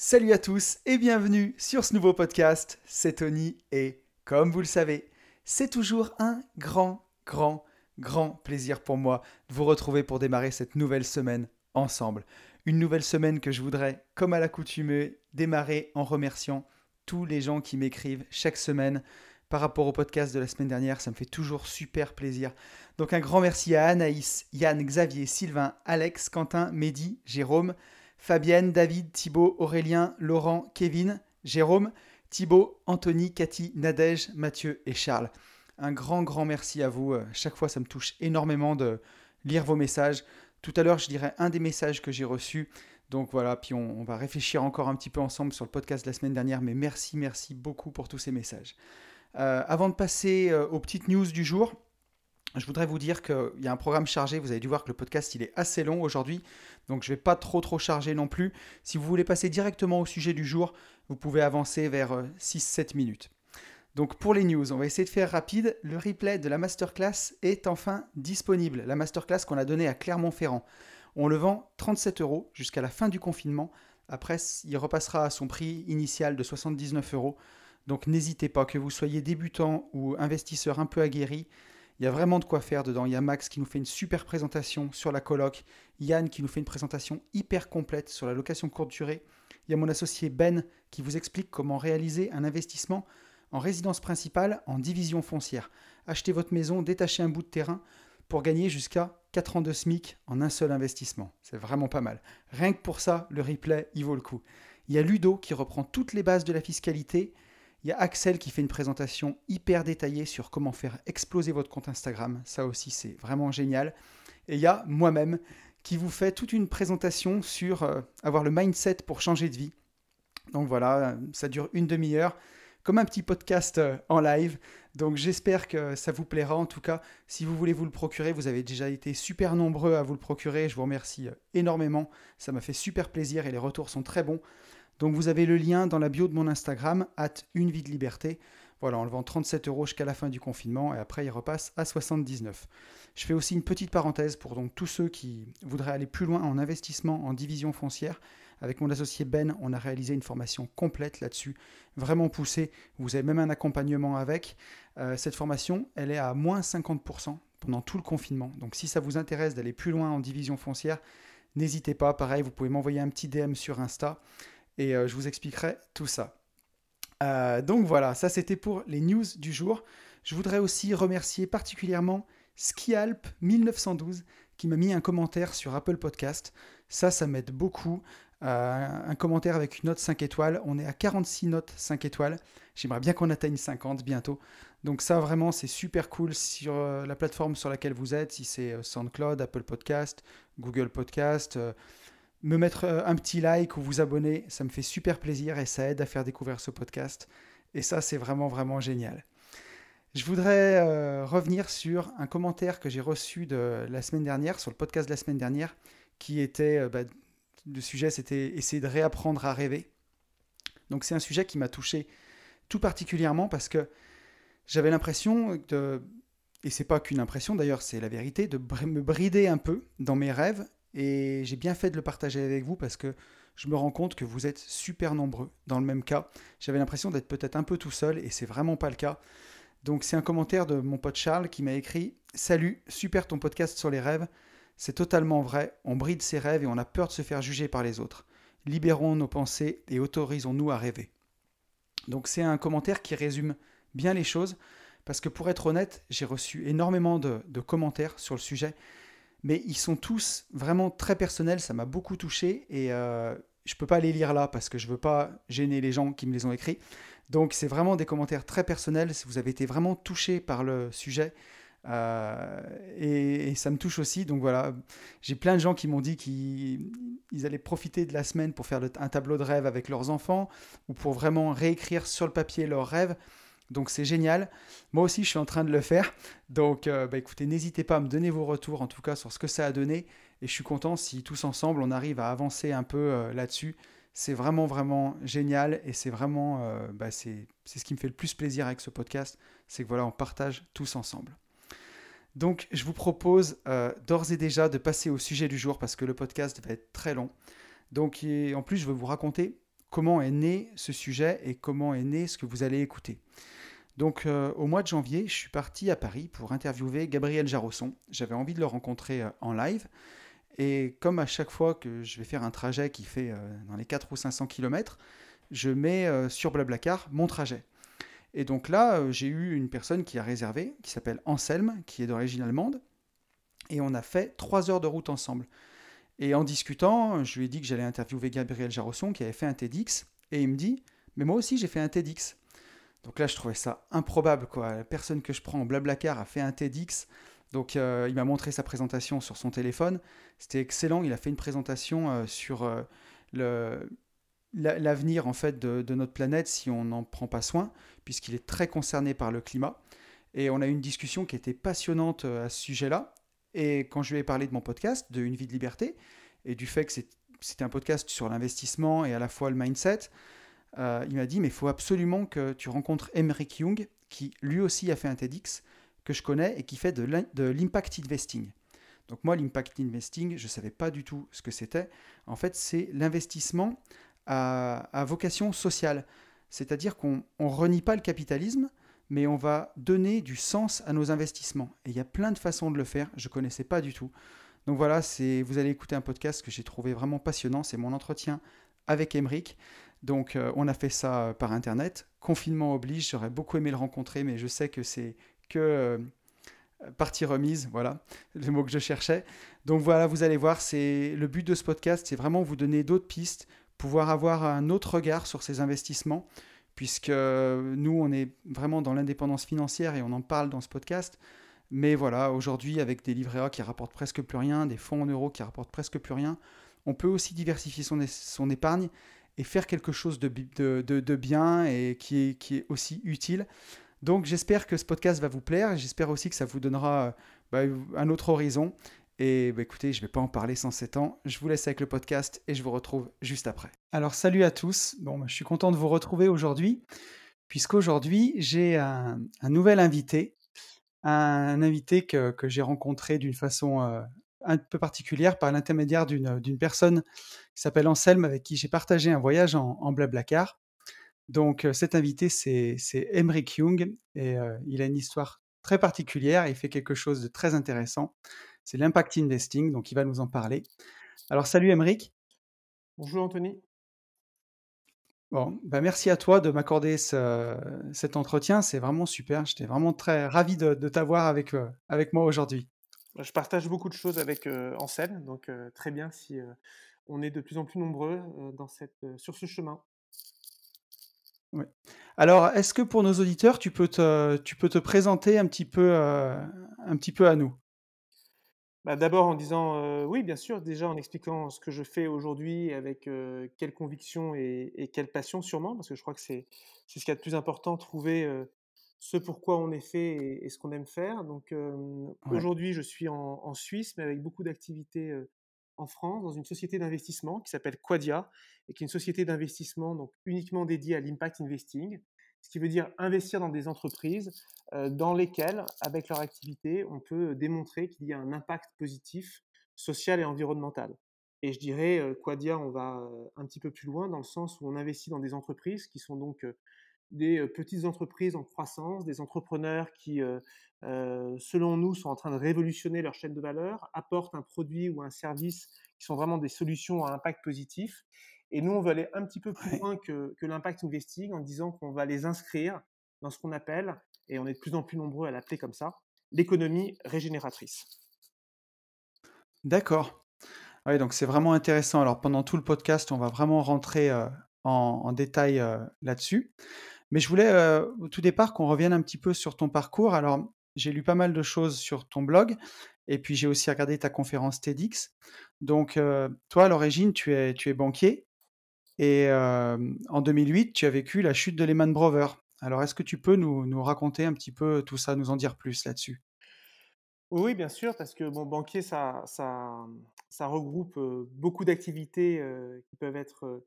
Salut à tous et bienvenue sur ce nouveau podcast. C'est Tony et comme vous le savez, c'est toujours un grand, grand, grand plaisir pour moi de vous retrouver pour démarrer cette nouvelle semaine ensemble. Une nouvelle semaine que je voudrais, comme à l'accoutumée, démarrer en remerciant tous les gens qui m'écrivent chaque semaine par rapport au podcast de la semaine dernière. Ça me fait toujours super plaisir. Donc un grand merci à Anaïs, Yann, Xavier, Sylvain, Alex, Quentin, Mehdi, Jérôme. Fabienne, David, Thibaut, Aurélien, Laurent, Kevin, Jérôme, Thibaut, Anthony, Cathy, Nadège, Mathieu et Charles. Un grand, grand merci à vous. Euh, chaque fois, ça me touche énormément de lire vos messages. Tout à l'heure, je dirais un des messages que j'ai reçus. Donc voilà, puis on, va réfléchir encore un petit peu ensemble sur le podcast de la semaine dernière. Mais merci, merci beaucoup pour tous ces messages. Euh, avant de passer euh, aux petites news du jour, je voudrais vous dire qu'il y a un programme chargé. Vous avez dû voir que le podcast est assez long aujourd'hui, donc je ne vais pas trop trop charger non plus. Si vous voulez passer directement au sujet du jour, vous pouvez avancer vers 6-7 euh, minutes. Donc pour les news, on va essayer de faire rapide. Le replay de la masterclass est enfin disponible. La masterclass qu'on a donnée à Clermont-Ferrand. On le vend 37 euros jusqu'à la fin du confinement. Après, il repassera à son prix initial de 79 euros. Donc n'hésitez pas, que vous soyez débutant ou investisseur un peu aguerri, il y a vraiment de quoi faire dedans. Il y a Max qui nous fait une super présentation sur la coloc. Yann qui nous fait une présentation hyper complète sur la location courte durée. Il y a mon associé Ben qui vous explique comment réaliser un investissement en résidence principale en division foncière. Achetez votre maison, détachez un bout de terrain pour gagner jusqu'à 4 ans de SMIC en un seul investissement. C'est vraiment pas mal. Rien que pour ça, le replay, il vaut le coup. Il y a Ludo qui reprend toutes les bases de la fiscalité il y a Axel qui fait une présentation hyper détaillée sur comment faire exploser votre compte Instagram. Ça aussi, c'est vraiment génial. Et il y a moi-même qui vous fait toute une présentation sur euh, avoir le mindset pour changer de vie. Donc voilà, ça dure une demi-heure, comme un petit podcast euh, en live. Donc j'espère que ça vous plaira. En tout cas, si vous voulez vous le procurer, vous avez déjà été super nombreux à vous le procurer. Je vous remercie euh, énormément. Ça m'a fait super plaisir et les retours sont très bons. Donc vous avez le lien dans la bio de mon Instagram, at une vie de liberté. Voilà, on le vend 37 euros jusqu'à la fin du confinement et après il repasse à 79. Je fais aussi une petite parenthèse pour donc tous ceux qui voudraient aller plus loin en investissement en division foncière. Avec mon associé Ben, on a réalisé une formation complète là-dessus, vraiment poussée. Vous avez même un accompagnement avec. Euh, cette formation, elle est à moins 50% pendant tout le confinement. Donc si ça vous intéresse d'aller plus loin en division foncière, n'hésitez pas. Pareil, vous pouvez m'envoyer un petit DM sur Insta et euh, je vous expliquerai tout ça. Euh, donc voilà, ça c'était pour les news du jour. Je voudrais aussi remercier particulièrement Skialp 1912 qui m'a mis un commentaire sur Apple Podcast. Ça, ça m'aide beaucoup. Euh, un commentaire avec une note 5 étoiles. On est à 46 notes 5 étoiles. J'aimerais bien qu'on atteigne 50 bientôt. Donc ça, vraiment, c'est super cool sur la plateforme sur laquelle vous êtes, si c'est SoundCloud, Apple Podcast, Google Podcast me mettre euh, un petit like ou vous abonner, ça me fait super plaisir et ça aide à faire découvrir ce podcast. Et ça, c'est vraiment, vraiment génial. Je voudrais euh, revenir sur un commentaire que j'ai reçu de la semaine dernière, sur le podcast de la semaine dernière, qui était, euh, bah, le sujet c'était essayer de réapprendre à rêver. Donc c'est un sujet qui m'a touché tout particulièrement parce que j'avais l'impression de, et c'est pas qu'une impression d'ailleurs, c'est la vérité, de me brider un peu dans mes rêves et j'ai bien fait de le partager avec vous parce que je me rends compte que vous êtes super nombreux dans le même cas. J'avais l'impression d'être peut-être un peu tout seul et c'est vraiment pas le cas. Donc c'est un commentaire de mon pote Charles qui m'a écrit Salut, super ton podcast sur les rêves. C'est totalement vrai, on bride ses rêves et on a peur de se faire juger par les autres. Libérons nos pensées et autorisons-nous à rêver. Donc c'est un commentaire qui résume bien les choses parce que pour être honnête, j'ai reçu énormément de, commentaires sur le sujet mais ils sont tous vraiment très personnels, ça m'a beaucoup touché et euh, je ne peux pas les lire là parce que je ne veux pas gêner les gens qui me les ont écrits. Donc c'est vraiment des commentaires très personnels, si vous avez été vraiment touché par le sujet. Euh, et, ça me touche aussi. Donc voilà, j'ai plein de gens qui m'ont dit qu'ils allaient profiter de la semaine pour faire un tableau de rêve avec leurs enfants ou pour vraiment réécrire sur le papier leurs rêves. Donc c'est génial. Moi aussi, je suis en train de le faire. Donc euh, bah, écoutez, n'hésitez pas à me donner vos retours, en tout cas sur ce que ça a donné. Et je suis content si tous ensemble, on arrive à avancer un peu euh, là-dessus. C'est vraiment, vraiment génial. Et c'est vraiment, bah, c'est ce qui me fait le plus plaisir avec ce podcast. C'est que voilà, on partage tous ensemble. Donc je vous propose d'ores et déjà de passer au sujet du jour parce que le podcast va être très long. Donc en plus, je vais vous raconter comment est né ce sujet et comment est né ce que vous allez écouter. Donc au mois de janvier, je suis parti à Paris pour interviewer Gabriel Jarosson. J'avais envie de le rencontrer en live. Et comme à chaque fois que je vais faire un trajet qui fait dans les 4 ou 500 km, je mets sur Blablacar mon trajet. Et donc là, j'ai eu une personne qui a réservé, qui s'appelle Anselme, qui est d'origine allemande, et on a fait trois heures de route ensemble. Et en discutant, je lui ai dit que j'allais interviewer Gabriel Jarosson qui avait fait un TEDx. Et il me dit Mais moi aussi, j'ai fait un TEDx. Donc là, je trouvais ça improbable. Quoi. La personne que je prends en Blablacar a fait un TEDx. Donc euh, il m'a montré sa présentation sur son téléphone. C'était excellent. Il a fait une présentation euh, sur euh, le, l'avenir en fait de, notre planète si on n'en prend pas soin, puisqu'il est très concerné par le climat. Et on a eu une discussion qui était passionnante à ce sujet-là. Et quand je lui ai parlé de mon podcast, de Une vie de liberté, et du fait que c'était un podcast sur l'investissement et à la fois le mindset, euh, il m'a dit, mais il faut absolument que tu rencontres Emeric Young, qui lui aussi a fait un TEDx, que je connais, et qui fait de l'impact investing. Donc moi, l'impact investing, je ne savais pas du tout ce que c'était. En fait, c'est l'investissement à, vocation sociale. C'est-à-dire qu'on ne renie pas le capitalisme, mais on va donner du sens à nos investissements. Et il y a plein de façons de le faire, je ne connaissais pas du tout. Donc voilà, vous allez écouter un podcast que j'ai trouvé vraiment passionnant, c'est mon entretien avec Emeric. Donc euh, on a fait ça par Internet, confinement oblige, j'aurais beaucoup aimé le rencontrer, mais je sais que c'est que euh, partie remise, voilà, le mot que je cherchais. Donc voilà, vous allez voir, c'est le but de ce podcast, c'est vraiment vous donner d'autres pistes, pouvoir avoir un autre regard sur ces investissements, puisque nous, on est vraiment dans l'indépendance financière et on en parle dans ce podcast. Mais voilà, aujourd'hui, avec des livrets A qui rapportent presque plus rien, des fonds en euros qui rapportent presque plus rien, on peut aussi diversifier son, son épargne et faire quelque chose de, de, de, bien et qui est, qui est aussi utile. Donc j'espère que ce podcast va vous plaire j'espère aussi que ça vous donnera bah, un autre horizon. Et bah, écoutez, je ne vais pas en parler sans 7 ans. Je vous laisse avec le podcast et je vous retrouve juste après. Alors salut à tous. Bah, je suis content de vous retrouver aujourd'hui, puisqu'aujourd'hui j'ai un, nouvel invité, un, invité que, j'ai rencontré d'une façon euh, un peu particulière par l'intermédiaire d'une personne qui s'appelle Anselme, avec qui j'ai partagé un voyage en, en Blablacar. Donc euh, cet invité, c'est Emric Young, et euh, il a une histoire très particulière, il fait quelque chose de très intéressant c'est l'impact investing, donc il va nous en parler. Alors salut Emeric. Bonjour Anthony. Bon, bah merci à toi de m'accorder cet entretien, c'est vraiment super. J'étais vraiment très ravi de, t'avoir avec, euh, avec moi aujourd'hui. Bah, je partage beaucoup de choses avec euh, Ansel, donc euh, très bien si on est de plus en plus nombreux dans cette, sur ce chemin. Oui. Alors, est-ce que pour nos auditeurs, tu peux te, tu peux te présenter un petit peu, un petit peu à nous? Bah, d'abord en disant, oui bien sûr, déjà en expliquant ce que je fais aujourd'hui avec, quelle conviction et quelle passion sûrement, parce que je crois que c'est ce qu'il y a de plus important, trouver, ce pourquoi on est fait et ce qu'on aime faire. Donc, aujourd'hui je suis en Suisse, mais avec beaucoup d'activités, en France, dans une société d'investissement qui s'appelle Quadia et qui est une société d'investissement donc uniquement dédiée à l'impact investing ce qui veut dire investir dans des entreprises euh, dans lesquelles, avec leur activité, on peut démontrer qu'il y a un impact positif social et environnemental. Et je dirais, euh, Quadia, on va euh, un petit peu plus loin dans le sens où on investit dans des entreprises qui sont donc des petites entreprises en croissance, des entrepreneurs qui, selon nous, sont en train de révolutionner leur chaîne de valeur, apportent un produit ou un service qui sont vraiment des solutions à impact positif et nous, on veut aller un petit peu plus loin que, l'impact investing en disant qu'on va les inscrire dans ce qu'on appelle, et on est de plus en plus nombreux à l'appeler comme ça, l'économie régénératrice. D'accord. Oui, donc c'est vraiment intéressant. Alors pendant tout le podcast, on va vraiment rentrer euh, en, détail euh, là-dessus. Mais je voulais euh, au tout départ qu'on revienne un petit peu sur ton parcours. Alors j'ai lu pas mal de choses sur ton blog et puis j'ai aussi regardé ta conférence TEDx. Donc toi à l'origine tu es, tu es banquier et en 2008, tu as vécu la chute de Lehman Brothers. Alors, est-ce que tu peux nous, raconter un petit peu tout ça, nous en dire plus là-dessus? Oui, bien sûr, parce que bon, banquier, ça, regroupe beaucoup d'activités qui peuvent être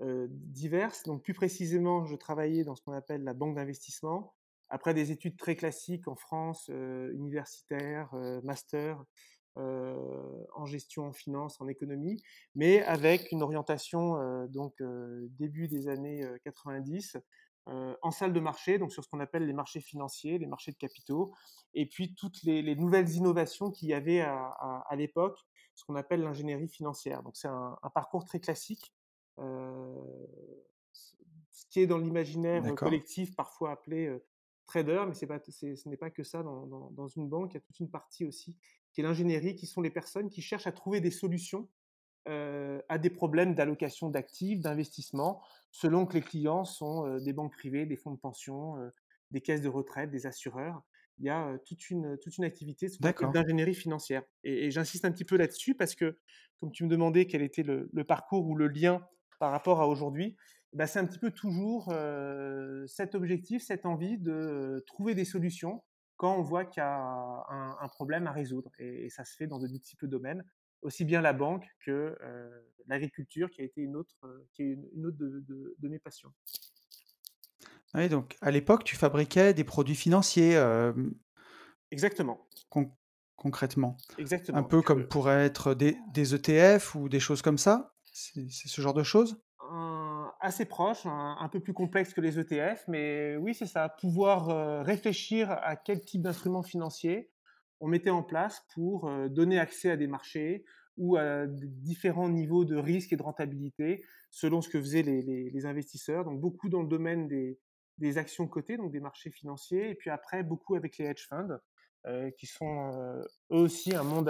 diverses. Donc, plus précisément, je travaillais dans ce qu'on appelle la banque d'investissement. Après des études très classiques en France, universitaires, master, en gestion, en finance, en économie, mais avec une orientation donc début des années 90 en salle de marché, donc sur ce qu'on appelle les marchés financiers, les marchés de capitaux, et puis toutes les, nouvelles innovations qu'il y avait à, l'époque, ce qu'on appelle l'ingénierie financière. Donc c'est un, parcours très classique, ce qui est dans l'imaginaire collectif parfois appelé trader, mais pas, ce n'est pas que ça dans, dans, une banque. Il y a toute une partie aussi qui est l'ingénierie, qui sont les personnes qui cherchent à trouver des solutions à des problèmes d'allocation d'actifs, d'investissement, selon que les clients sont des banques privées, des fonds de pension, des caisses de retraite, des assureurs. Il y a toute, une, toute une activité d'ingénierie financière. Et, j'insiste un petit peu là-dessus parce que, comme tu me demandais quel était le, parcours ou le lien par rapport à aujourd'hui, bah, c'est un petit peu toujours cet objectif, cette envie de trouver des solutions quand on voit qu'il y a un, problème à résoudre. Et, ça se fait dans de multiples domaines, aussi bien la banque que l'agriculture, qui a été une autre, qui est une, autre de, mes passions. Oui, donc à l'époque, tu fabriquais des produits financiers. Exactement. concrètement. Exactement. Un peu comme pourraient être des, des ETF ou des choses comme ça? C'est ce genre de choses? Assez proche, un, peu plus complexe que les ETF, mais oui, c'est ça, pouvoir euh, réfléchir à quel type d'instruments financiers on mettait en place pour euh, donner accès à des marchés ou à différents niveaux de risque et de rentabilité selon ce que faisaient les, investisseurs. Donc beaucoup dans le domaine des, actions cotées, donc des marchés financiers, et puis après beaucoup avec les hedge funds. Euh, qui sont eux aussi un monde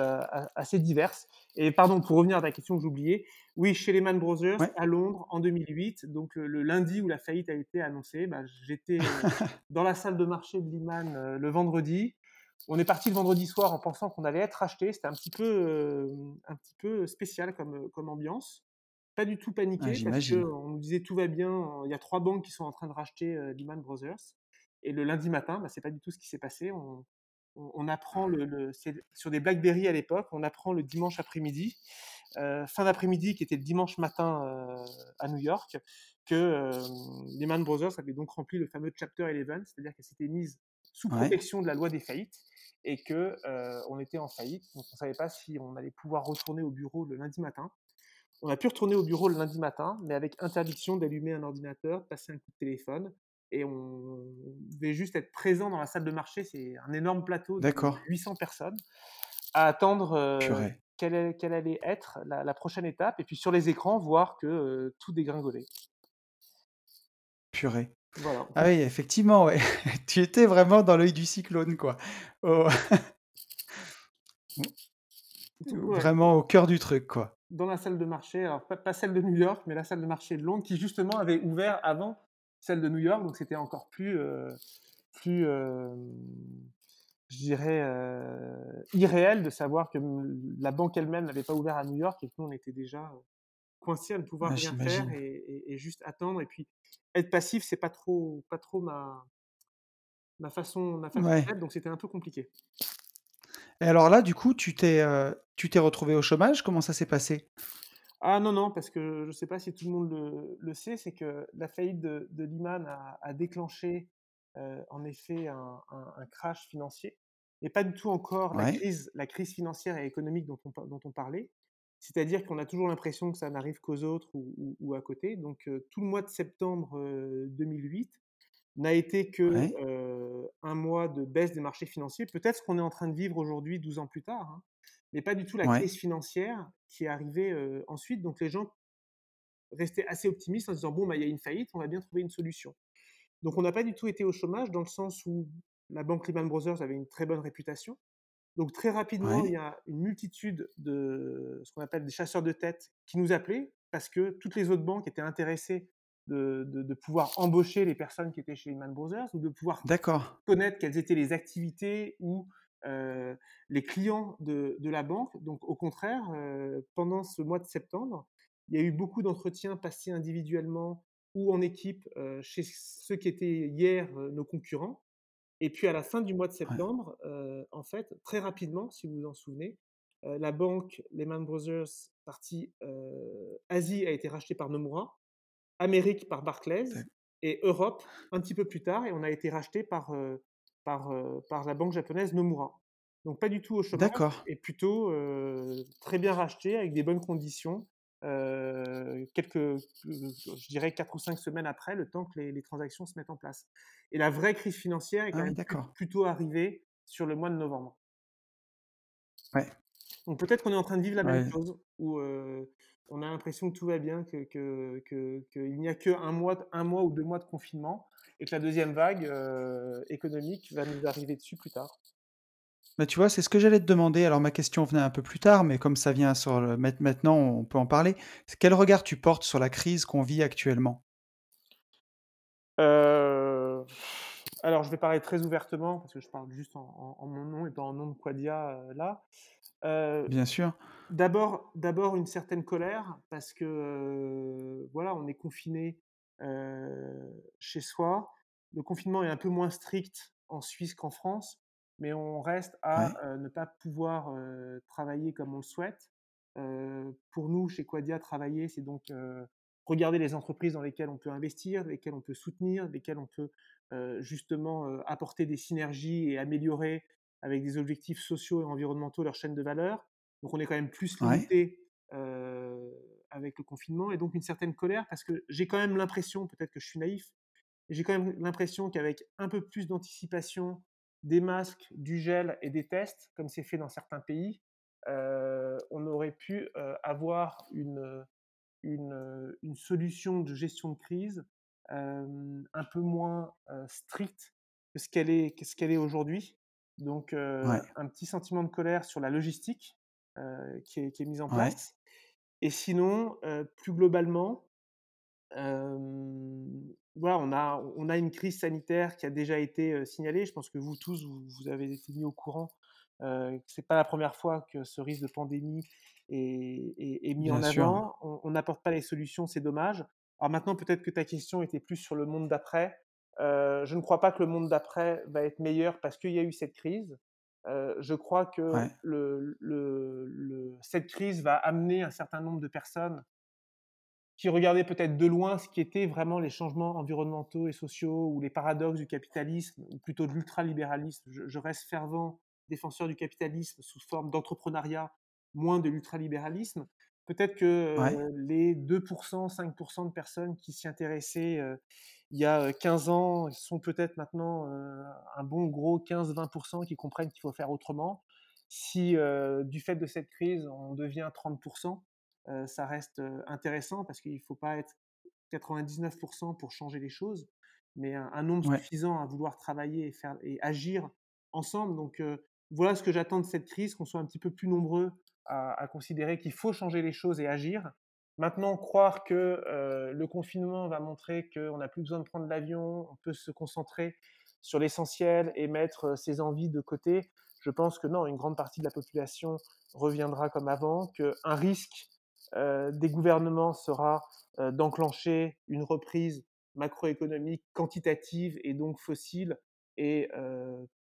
assez divers. Et pardon, pour revenir à la question que j'oubliais, oui, chez Lehman Brothers à Londres en 2008, donc le, lundi où la faillite a été annoncée, bah, j'étais dans la salle de marché de Lehman le vendredi. On est parti le vendredi soir en pensant qu'on allait être acheté. C'était un petit peu, un petit peu spécial comme, comme ambiance. Pas du tout paniqué parce qu'on nous disait tout va bien. Il y a trois banques qui sont en train de racheter Lehman Brothers. Et le lundi matin, bah, c'est pas du tout ce qui s'est passé. On, on, apprend le, sur des BlackBerry à l'époque, on apprend le dimanche après-midi, euh, fin d'après-midi qui était le dimanche matin euh, à New York, que euh, Lehman Brothers avait donc rempli le fameux Chapter 11, c'est-à-dire qu'elle s'était mise sous protection de la loi des faillites et que on était en faillite, donc on ne savait pas si on allait pouvoir retourner au bureau le lundi matin. On a pu retourner au bureau le lundi matin, mais avec interdiction d'allumer un ordinateur, de passer un coup de téléphone, et on devait juste être présent dans la salle de marché. C'est un énorme plateau de 800 personnes à attendre euh, quelle, quelle, allait être la, prochaine étape et puis sur les écrans voir que euh, tout dégringolait. Purée. Voilà. Ah oui, effectivement, ouais. tu étais vraiment dans l'œil du cyclone, quoi. Oh. Vraiment au cœur du truc, quoi. Dans la salle de marché, alors pas, pas, celle de New York, mais la salle de marché de Londres, qui justement avait ouvert avant celle de New York, donc c'était encore plus, euh, plus euh, je dirais, euh, irréel de savoir que la banque elle-même n'avait pas ouvert à New York et que nous, on était déjà coincés à ne pouvoir rien faire et, juste attendre. Et puis, être passif, c'est pas trop, pas trop ma, ma façon, ma façon d'être, donc c'était un peu compliqué. Et alors là, du coup, tu t'es, tu t'es retrouvé au chômage? Comment ça s'est passé? Ah non, non, parce que je ne sais pas si tout le monde le, sait, c'est que la faillite de, de Lehman a, déclenché euh, en effet un, crash financier, et pas du tout encore la, crise, la crise financière et économique dont on, dont on parlait. C'est-à-dire qu'on a toujours l'impression que ça n'arrive qu'aux autres ou, à côté. Donc euh, tout le mois de septembre 2008 euh, n'a été que un mois de baisse des marchés financiers. Peut-être ce qu'on est en train de vivre aujourd'hui, 12 ans plus tard. Hein mais pas du tout la crise financière qui est arrivée ensuite. Donc les gens restaient assez optimistes en se disant bon, bah, il y a une faillite, on va bien trouver une solution. Donc on n'a pas du tout été au chômage dans le sens où la banque Lehman Brothers avait une très bonne réputation. Donc très rapidement, il y a une multitude de ce qu'on appelle des chasseurs de tête qui nous appelaient parce que toutes les autres banques étaient intéressées de, de, pouvoir embaucher les personnes qui étaient chez Lehman Brothers ou de pouvoir connaître quelles étaient les activités ou euh, les clients de, la banque. Donc, au contraire, euh, pendant ce mois de septembre, il y a eu beaucoup d'entretiens passés individuellement ou en équipe euh, chez ceux qui étaient hier nos concurrents. Et puis, à la fin du mois de septembre, en fait, très rapidement, si vous vous en souvenez, la banque Lehman Brothers, partie Asie, a été rachetée par Nomura, Amérique par Barclays et Europe un petit peu plus tard, et on a été racheté par par, par la banque japonaise Nomura. Donc pas du tout au chômage D'accord. et plutôt, heu, très bien racheté avec des bonnes conditions, heu, quelques, je dirais 4 ou 5 semaines après, le temps que les les transactions se mettent en place. Et la vraie crise financière est Ah quand même plutôt arrivée sur le mois de novembre. Ouais. Donc peut-être qu'on est en train de vivre la même chose où, on a l'impression que tout va bien, que que que qu'il n'y a que mois d 1 mois ou 2 mois de confinement et que la 2e vague, heu, économique va nous arriver dessus plus tard. Bah, tu vois, c'est ce que j'allais te demander. Alors ma question venait un peu plus tard, mais comme ça vient sur le maint maintenant, on peut en parler. Quel regard tu portes sur la crise qu'on vit actuellement? Heu, alors je vais parler très ouvertement parce que je parle juste en en en mon nom et pas en nom de Quadia, heu, là. Bien sûr. d'abord d'abord une certaine colère parce que, voilà, on est confinés, heu, chez soi. Le confinement est un peu moins strict en Suisse qu'en France, mais on reste à, Ouais. heu, ne pas pouvoir, heu, travailler comme on le souhaite. Pour nous, chez Quadia, travailler, c'est donc, regarder les entreprises dans lesquelles on peut investir, lesquelles on peut soutenir, lesquelles on peut, justement, apporter des synergies et améliorer avec des objectifs sociaux et environnementaux leur chaîne de valeur. Donc on est quand même plus Ouais. Heu, avec le confinement et donc une certaine colère parce que j'ai quand même l'impression, peut-être que je suis naïf, j'ai quand même l'impression qu'avec un peu plus d'anticipation, des masques, du gel et des tests, comme c'est fait dans certains pays, heu, on aurait pu, heu, avoir une, une, solution de gestion de crise, un peu moins, stricte que ce qu'elle est que ce qu'elle est aujourd'hui. Donc, Ouais. un petit sentiment de colère sur la logistique, qui est qui est mise en place. Et sinon, plus globalement, voilà, on a on a une crise sanitaire qui a déjà été, signalée. Je pense que vous tous, vous vous avez été mis au courant, heu, que c'est pas la 1re fois que ce risque de pandémie est est est mis Bien en sûr. avant. On n'apporte pas les solutions, c'est dommage. Alors maintenant, peut-être que ta question était plus sur le monde d'après. Je ne crois pas que le monde d'après va être meilleur parce qu'il y a eu cette crise. Je crois que Ouais. le le le cette crise va amener un certain nombre de personnes qui regardaient peut-être de loin ce qui étaient vraiment les changements environnementaux et sociaux ou les paradoxes du capitalisme ou plutôt de l'ultralibéralisme. Je je reste fervent défenseur du capitalisme sous forme d'entrepreneuriat, moins de l'ultralibéralisme. Peut-être que, Ouais. heu, les 2 %, 5 % de personnes qui s'y intéressaient, il y a, heu, 15 ans sont peut-être maintenant, un bon gros 15-20 % qui comprennent qu'il faut faire autrement. Si, du fait de cette crise, on devient 30 %, heu, ça reste, intéressant parce qu'il faut pas être 99 % pour changer les choses, mais un un nombre Ouais. suffisant à vouloir travailler et faire et agir ensemble. Donc, voilà ce que j'attends de cette crise, qu'on soit un petit peu plus nombreux à à considérer qu'il faut changer les choses et agir. Maintenant, croire que, heu, le confinement va montrer qu'on n'a plus besoin de prendre l'avion, on peut se concentrer sur l'essentiel et mettre, heu, ses envies de côté, je pense que non, une grande partie de la population reviendra comme avant, qu'un risque, heu, des gouvernements sera, d'enclencher une reprise macroéconomique quantitative et donc fossile et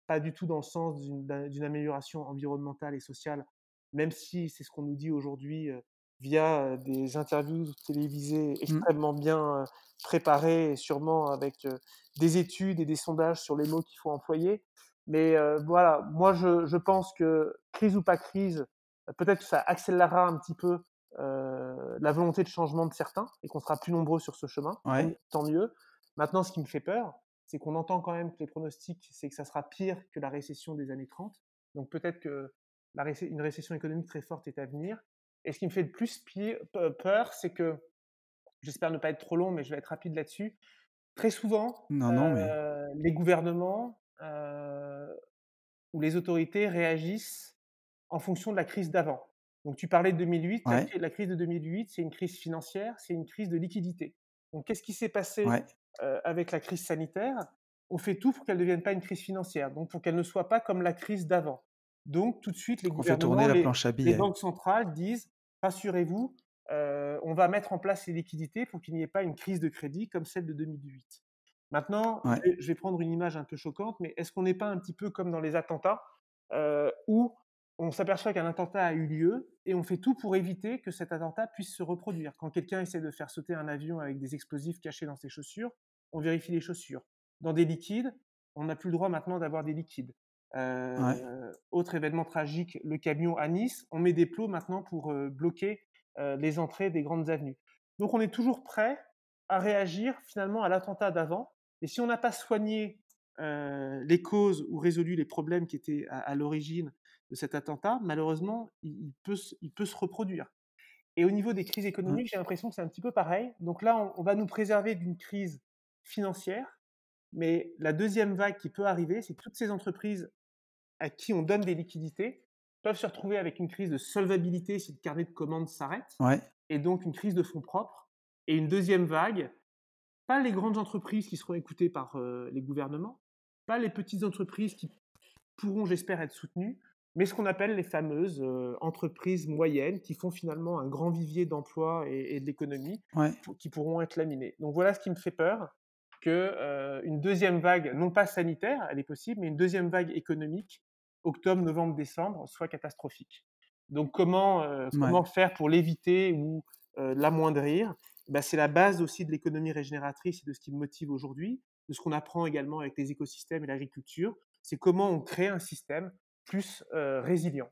pas du tout dans le sens d'une d'un d'une amélioration environnementale et sociale, même si c'est ce qu'on nous dit aujourd'hui, via, des interviews télévisées Mmh. extrêmement bien, préparées et sûrement avec, des études et des sondages sur les mots qu'il faut employer. Mais, voilà, moi je je pense que crise ou pas crise, peut-être que ça accélérera un petit peu, la volonté de changement de certains et qu'on sera plus nombreux sur ce chemin, Ouais. tant mieux. Maintenant ce qui me fait peur, c'est qu'on entend quand même que les pronostics, c'est que ça sera pire que la récession des années 30. Donc peut-être que la une récession économique très forte est à venir. Et ce qui me fait le plus peur, c'est que j'espère ne pas être trop long, mais je vais être rapide là-dessus. Très souvent, Non, non, mais heu, les gouvernements, heu, ou les autorités réagissent en fonction de la crise d'avant. Donc tu parlais de 2008, la Ouais. la crise de 2008, c'est une crise financière, c'est une crise de liquidité. Donc qu'est-ce qui s'est passé, Ouais. heu, avec la crise sanitaire? On fait tout pour qu'elle devienne pas une crise financière, donc pour qu'elle ne soit pas comme la crise d'avant. Donc tout de suite, les On fait tourner gouvernements, la les planche à les banques centrales disent: «Rassurez-vous, on va mettre en place les liquidités pour qu'il n'y ait pas une crise de crédit comme celle de 2008». Maintenant, Ouais. je vais je vais prendre une image un peu choquante, mais est-ce qu'on n'est pas un petit peu comme dans les attentats, où on s'aperçoit qu'un attentat a eu lieu et on fait tout pour éviter que cet attentat puisse se reproduire? Quand quelqu'un essaie de faire sauter un avion avec des explosifs cachés dans ses chaussures, on vérifie les chaussures. Dans des liquides, on n'a plus le droit maintenant d'avoir des liquides. Autre événement tragique, le camion à Nice. On met des plots maintenant pour bloquer les entrées des grandes avenues. Donc on est toujours prêt à réagir finalement à l'attentat d'avant. Et si on n'a pas soigné les causes ou résolu les problèmes qui étaient à, l'origine de cet attentat, malheureusement, il, peut, il, peut, se reproduire. Et au niveau des crises économiques, j'ai l'impression que c'est un petit peu pareil. Donc là, on, va nous préserver d'une crise financière, mais la deuxième vague qui peut arriver, c'est que toutes ces entreprises à qui on donne des liquidités peuvent se retrouver avec une crise de solvabilité si le carnet de commandes s'arrête, et donc une crise de fonds propres. Et une deuxième vague, pas les grandes entreprises qui seront écoutées par les gouvernements, pas les petites entreprises qui pourront, j'espère, être soutenues, mais ce qu'on appelle les fameuses entreprises moyennes qui font finalement un grand vivier d'emploi et, de l'économie, qui pourront être laminées. Donc voilà ce qui me fait peur, que une deuxième vague, non pas sanitaire, elle est possible, mais une deuxième vague économique, octobre, novembre, décembre, soit catastrophique. Donc comment, comment faire pour l'éviter ou l'amoindrir? Bah, C'est la base aussi de l'économie régénératrice et de ce qui me motive aujourd'hui de ce qu'on apprend également avec les écosystèmes et l'agriculture, c'est comment on crée un système plus résilient.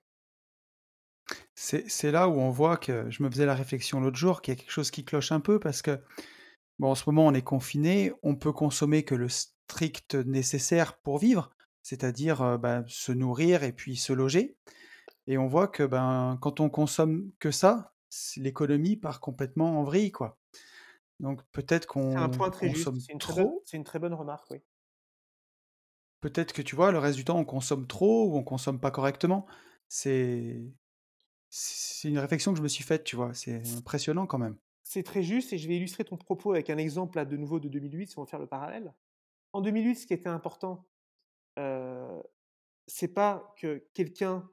C'est là où on voit que je me faisais la réflexion l'autre jour qu'il y a quelque chose qui cloche un peu parce que bon, en ce moment on est confiné, on peut consommer que le strict nécessaire pour vivre, c'est-à-dire bah, se nourrir et puis se loger. Et on voit que ben, quand on consomme que ça, l'économie part complètement en vrille. Quoi. Donc peut-être qu'on C'est un point très juste. C'est une, trop. C'est une très bonne remarque, oui. Peut-être que tu vois, le reste du temps, on consomme trop ou on consomme pas correctement. C'est c'est une réflexion que je me suis faite, tu vois. C'est impressionnant quand même. C'est très juste et je vais illustrer ton propos avec un exemple là de nouveau de 2008 si on veut faire le parallèle. En 2008, ce qui était important, euh, c'est pas que quelqu'un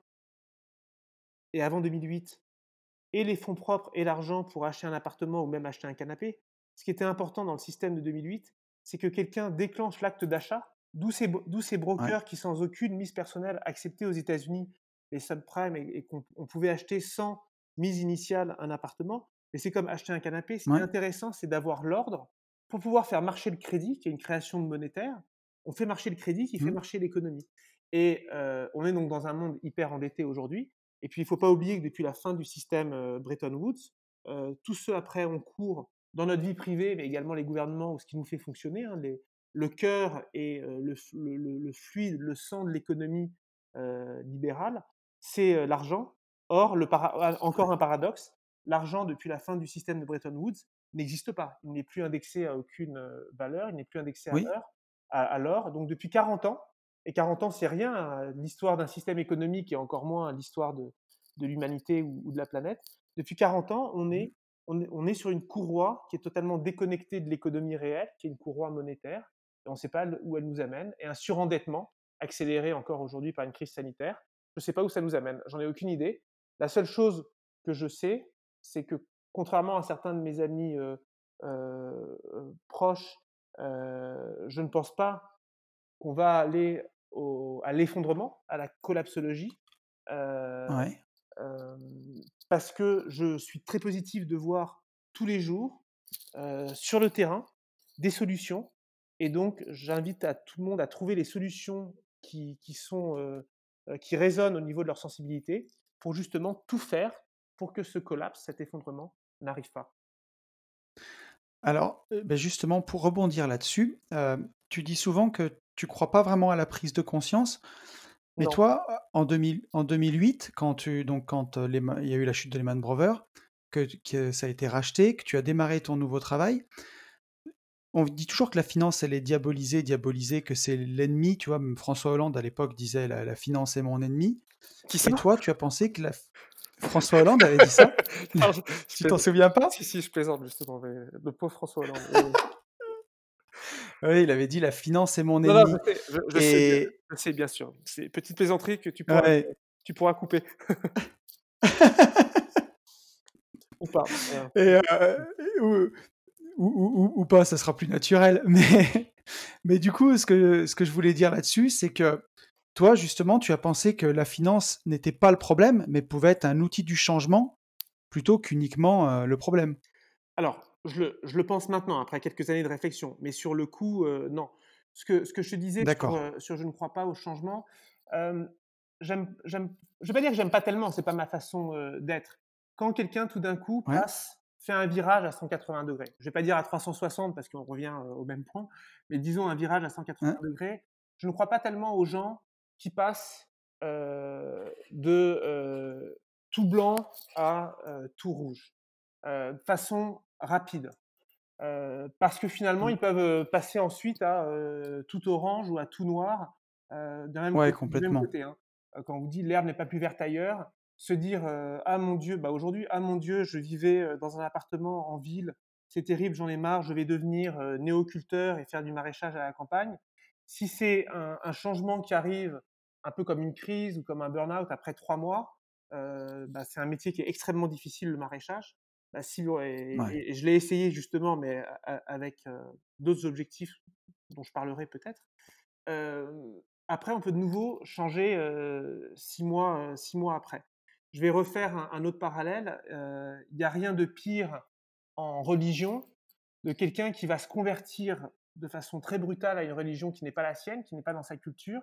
et avant 2008 ait les fonds propres et l'argent pour acheter un appartement ou même acheter un canapé ce qui était important dans le système de 2008, c'est que quelqu'un déclenche l'acte d'achat, d'où ces, ces, brokers qui, sans aucune mise personnelle, acceptaient aux États-Unis les subprimes et, et qu'on pouvait acheter sans mise initiale un appartement. Mais c'est comme acheter un canapé. Ce qui est intéressant, c'est d'avoir l'ordre pour pouvoir faire marcher le crédit, qui est une création monétaire. On fait marcher le crédit qui fait mmh. marcher l'économie. Et euh, on est donc dans un monde hyper endetté aujourd'hui. Et puis, il ne faut pas oublier que depuis la fin du système euh, Bretton Woods, euh, tous ceux après ont cours dans notre vie privée, mais également les gouvernements, ou ce qui nous fait fonctionner, hein, le cœur et le, le, fluide, le sang de l'économie libérale, c'est l'argent. Or, le encore un paradoxe, l'argent depuis la fin du système de Bretton Woods n'existe pas. Il n'est plus indexé à aucune valeur, il n'est plus indexé à l'or. À. Donc depuis 40 ans, et 40 ans c'est rien, hein, l'histoire d'un système économique et encore moins l'histoire de, de l'humanité ou, ou, de la planète, depuis 40 ans, on mmh. est on est, sur une courroie qui est totalement déconnectée de l'économie réelle, qui est une courroie monétaire, et on ne sait pas où elle nous amène, et un surendettement accéléré encore aujourd'hui par une crise sanitaire. Je ne sais pas où ça nous amène, j'en ai aucune idée. La seule chose que je sais, c'est que contrairement à certains de mes amis euh, euh, euh, proches, je ne pense pas qu'on va aller à l'effondrement, à la collapsologie. Ouais parce que je suis très positif de voir tous les jours sur le terrain des solutions. Et donc, j'invite à tout le monde à trouver les solutions qui, sont, qui résonnent au niveau de leur sensibilité pour justement tout faire pour que ce collapse, cet effondrement, n'arrive pas? Alors, ben justement, pour rebondir là-dessus, tu dis souvent que tu crois pas vraiment à la prise de conscience. Mais toi, en 2008, quand tu donc quand, il y a eu la chute de Lehman Brothers, que que ça a été racheté, que tu as démarré ton nouveau travail, on dit toujours que la finance, elle est diabolisée, diabolisée, que c'est l'ennemi, tu vois? François Hollande, à l'époque, disait: «La la finance est mon ennemi». Qui Et toi, tu as pensé que la François Hollande avait dit ça? Tu t'en souviens pas? Si, si, je plaisante justement, le pauvre François Hollande, Oui, il avait dit la finance est mon ennemi. je, sais, bien, sûr. C'est petite plaisanterie que tu pourras, tu pourras couper. ou pas. Euh, ou, pas, ça sera plus naturel. Mais, mais du coup, ce que, ce que je voulais dire là-dessus, c'est que toi, justement, tu as pensé que la finance n'était pas le problème, mais pouvait être un outil du changement plutôt qu'uniquement euh, le problème? Alors, je le, pense maintenant, après quelques années de réflexion, mais sur le coup, euh, non. Ce que, ce que je te disais sur, euh, sur, Je ne crois pas au changement, j'aime j'aime je vais pas dire que j'aime pas tellement, c'est pas ma façon, d'être. Quand quelqu'un tout d'un coup Ouais. passe fait un virage à 180 degrés. Je vais pas dire à 360 parce qu'on revient, au même point, mais disons un virage à 180 Ouais. degrés. Je ne crois pas tellement aux gens qui passent, heu, de, tout blanc à, tout rouge, de façon rapide. Parce que finalement, Mmh. ils peuvent, passer ensuite à, tout orange ou à tout noir, d'un même Ouais, même côté, hein. Quand on vous dit: «L'herbe n'est pas plus verte ailleurs», se dire, «Ah mon Dieu», bah, aujourd'hui: «Ah mon Dieu, je vivais, dans un appartement en ville, c'est terrible, j'en ai marre, je vais devenir, néoculteur et faire du maraîchage à la campagne». Si c'est un un changement qui arrive un peu comme une crise ou comme un burn-out après 3 mois, heu, bah, c'est un métier qui est extrêmement difficile, le maraîchage. Bah, si ouais Ouais. et et je l'ai essayé justement, mais a a avec, heu, d'autres objectifs dont je parlerai peut-être. Après on peut de nouveau changer, 6 mois, 6 mois après. Je vais refaire un un autre parallèle, il y a rien de pire en religion, de quelqu'un qui va se convertir de façon très brutale à une religion qui n'est pas la sienne, qui n'est pas dans sa culture,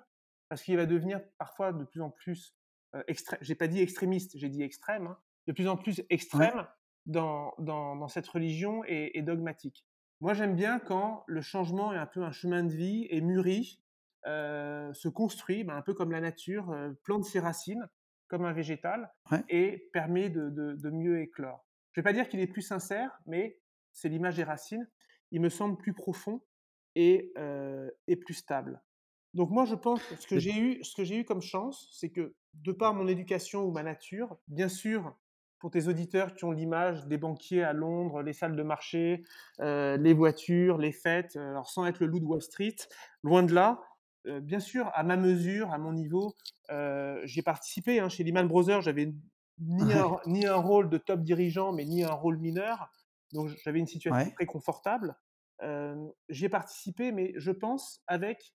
parce qu'il va devenir parfois de plus en plus, heu, extré j'ai pas dit extrémiste, j'ai dit extrême, hein, de plus en plus Ouais. extrême dans dans dans cette religion et et dogmatique. Moi, j'aime bien quand le changement est un peu un chemin de vie et mûrit, heu, se construit, ben, un peu comme la nature, heu, plante ses racines comme un végétal Ouais. et permet de de de mieux éclore. Je vais pas dire qu'il est plus sincère, mais c'est l'image des racines. Il me semble plus profond et heu et plus stable. Donc moi, je pense que ce que j'ai eu ce que j'ai eu comme chance, c'est que de par mon éducation ou ma nature, bien sûr, pour tes auditeurs qui ont l'image des banquiers à Londres, les salles de marché, heu, les voitures, les fêtes, heu, alors sans être le loup de Wall Street, loin de là. Heu, bien sûr, à ma mesure, à mon niveau, heu, j'y ai participé, hein. Chez Lehman Brothers, j'avais ni un ni un rôle de top dirigeant, mais ni un rôle mineur. Donc j'avais une situation Ouais. très confortable. Hem, j'y ai participé, mais je pense avec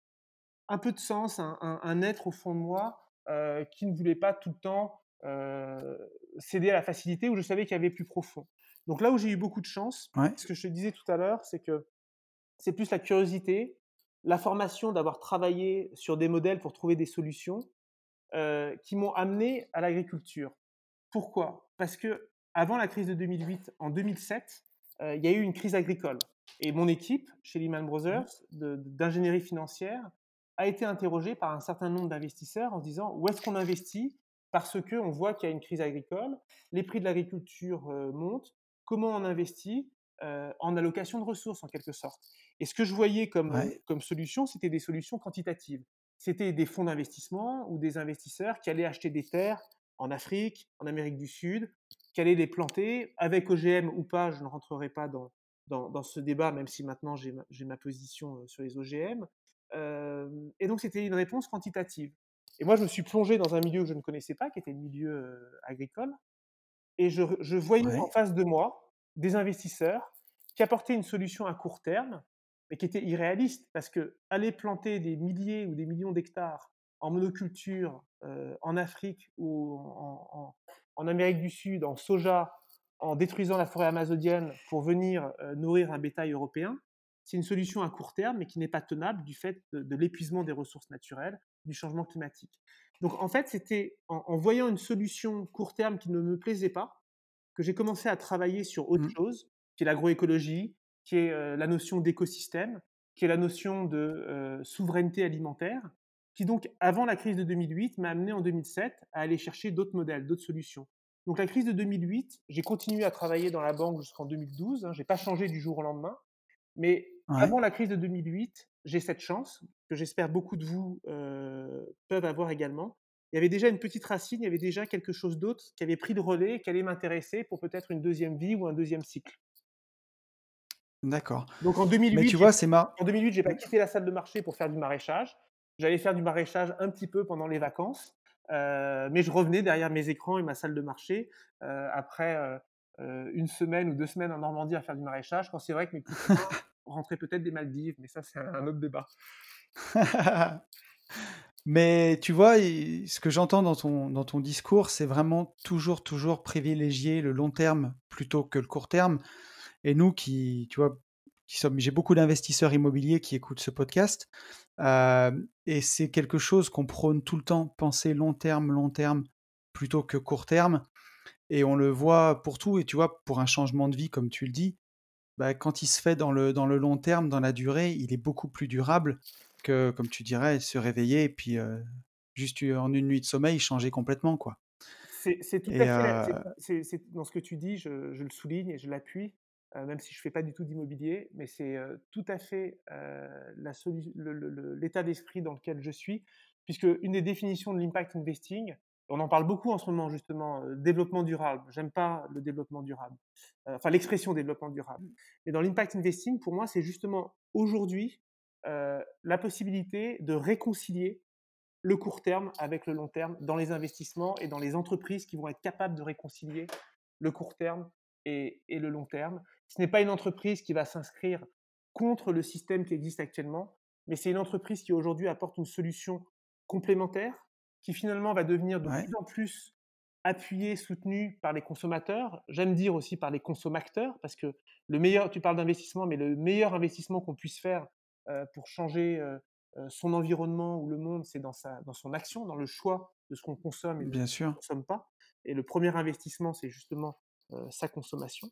un peu de sens, un un un être au fond de moi, heu, qui ne voulait pas tout le temps, heu, céder à la facilité, où je savais qu'il y avait plus profond. Donc là où j'ai eu beaucoup de chance, Ouais. ce que je te disais tout à l'heure, c'est que c'est plus la curiosité, la formation d'avoir travaillé sur des modèles pour trouver des solutions, heu, qui m'ont amené à l'agriculture. Pourquoi? Parce que avant la crise de 2008, en 2007, heu, il y a eu une crise agricole et mon équipe chez Lehman Mmh. Brothers d'ingénierie financière a été interrogée par un certain nombre d'investisseurs en se disant: «Où est-ce qu'on investit?» parce qu'on voit qu'il y a une crise agricole, les prix de l'agriculture, heu, montent. Comment on investit? Heu, en allocation de ressources en quelque sorte et ce que je voyais comme, Ouais. comme solution, c'était des solutions quantitatives. C'était des fonds d'investissement ou des investisseurs qui allaient acheter des terres en Afrique, en Amérique du Sud, qui allaient les planter avec OGM ou pas, je ne rentrerai pas dans dans dans ce débat, même si maintenant j'ai ma ma position, heu, sur les OGM. Et donc c'était une réponse quantitative. Et moi je me suis plongé dans un milieu que je ne connaissais pas, qui était le milieu, agricole et je je voyais en face de moi des investisseurs qui apportaient une solution à court terme, mais qui était irréaliste parce qu'aller planter des milliers ou des millions d'hectares en monoculture, en Afrique ou en en en Amérique du Sud, en soja, en détruisant la forêt amazonienne pour venir, nourrir un bétail européen, c'est une solution à court terme, mais qui n'est pas tenable du fait de de l'épuisement des ressources naturelles, du changement climatique. Donc en fait, c'était en en voyant une solution court terme qui ne me plaisait pas, que j'ai commencé à travailler sur autre Mmh. chose, qui est l'agroécologie, qui est, heu, la notion d'écosystème, qui est la notion de, heu, souveraineté alimentaire, qui donc, avant la crise de 2008, m'a amené en 2007 à aller chercher d'autres modèles, d'autres solutions. Donc la crise de 2008, j'ai continué à travailler dans la banque jusqu'en 2012, hein, j'ai pas changé du jour au lendemain, mais Ouais. avant la crise de 2008, j'ai cette chance, que j'espère beaucoup de vous, heu, peuvent avoir également. Il y avait déjà une petite racine, il y avait déjà quelque chose d'autre qui avait pris le relais, qui allait m'intéresser pour peut-être une deuxième vie ou un deuxième cycle. D'accord. Donc en Mais 2008, tu j'ai vois, c'est mar en 2008, j'ai pas mmh. quitté la salle de marché pour faire du maraîchage. J'allais faire du maraîchage un petit peu pendant les vacances, heu, mais je revenais derrière mes écrans et ma salle de marché, heu, après, 1 semaine ou 2 semaines en Normandie à faire du maraîchage, quand c'est vrai que mes petits rentraient peut-être des Maldives, mais ça, c'est un autre débat. Mais tu vois, ce que j'entends dans ton dans ton discours, c'est vraiment toujours, toujours privilégier le long terme plutôt que le court terme et nous qui, tu vois, qui sommes, j'ai beaucoup d'investisseurs immobiliers qui écoutent ce podcast. et c'est quelque chose qu'on prône tout le temps, penser long terme, long terme, plutôt que court terme. Et on le voit pour tout. Et tu vois, pour un changement de vie, comme tu le dis, bah, quand il se fait dans le, dans le long terme, dans la durée, il est beaucoup plus durable que, comme tu dirais, se réveiller et puis juste en une nuit de sommeil, changer complètement. quoi. C'est tout à fait. C'est dans ce que tu dis, je, le souligne et je l'appuie, même si je ne fais pas du tout d'immobilier, mais c'est tout à fait l'état d'esprit dans lequel je suis, puisque une des définitions de l'impact investing, on en parle beaucoup en ce moment justement, développement durable. J'aime pas le développement durable, enfin l'expression développement durable. Mais dans l'impact investing, pour moi, c'est justement aujourd'hui la possibilité de réconcilier le court terme avec le long terme dans les investissements et dans les entreprises qui vont être capables de réconcilier le court terme et, le long terme. Ce n'est pas une entreprise qui va s'inscrire contre le système qui existe actuellement, mais c'est une entreprise qui aujourd'hui apporte une solution complémentaire qui finalement va devenir de plus en plus appuyée, soutenue par les consommateurs. J'aime dire aussi par les consommateurs, parce que le meilleur, tu parles d'investissement, mais le meilleur investissement qu'on puisse faire euh, pour changer euh, euh, son environnement ou le monde, c'est dans, sa, dans son action, dans le choix de ce qu'on consomme et de ce qu'on ne consomme pas. Et le premier investissement, c'est justement euh, sa consommation.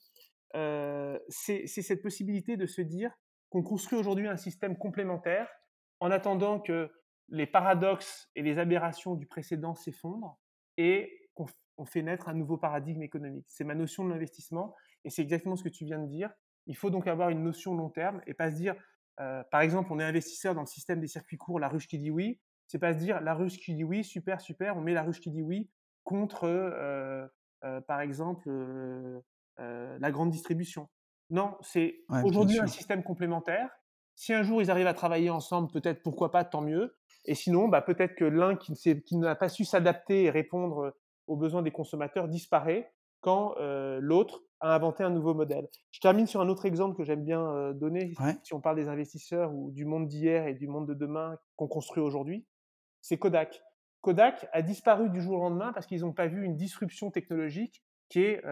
C'est cette possibilité de se dire qu'on construit aujourd'hui un système complémentaire en attendant que les paradoxes et les aberrations du précédent s'effondrent et qu'on fait naître un nouveau paradigme économique. C'est ma notion de l'investissement et c'est exactement ce que tu viens de dire. Il faut donc avoir une notion long terme et pas se dire euh, par exemple, on est investisseur dans le système des circuits courts, la ruche qui dit oui. C'est pas se dire la ruche qui dit oui, super, super, on met la ruche qui dit oui contre, euh, euh, par exemple, la grande distribution. Non, c'est aujourd'hui un système complémentaire. Si un jour ils arrivent à travailler ensemble, peut-être pourquoi pas, tant mieux. Et sinon, bah, peut-être que l'un qui, qui n'a pas su s'adapter et répondre aux besoins des consommateurs disparaît quand l'autre a inventé un nouveau modèle. Je termine sur un autre exemple que j'aime bien donner, si on parle des investisseurs ou du monde d'hier et du monde de demain qu'on construit aujourd'hui, c'est Kodak. Kodak a disparu du jour au lendemain parce qu'ils n'ont pas vu une disruption technologique qui est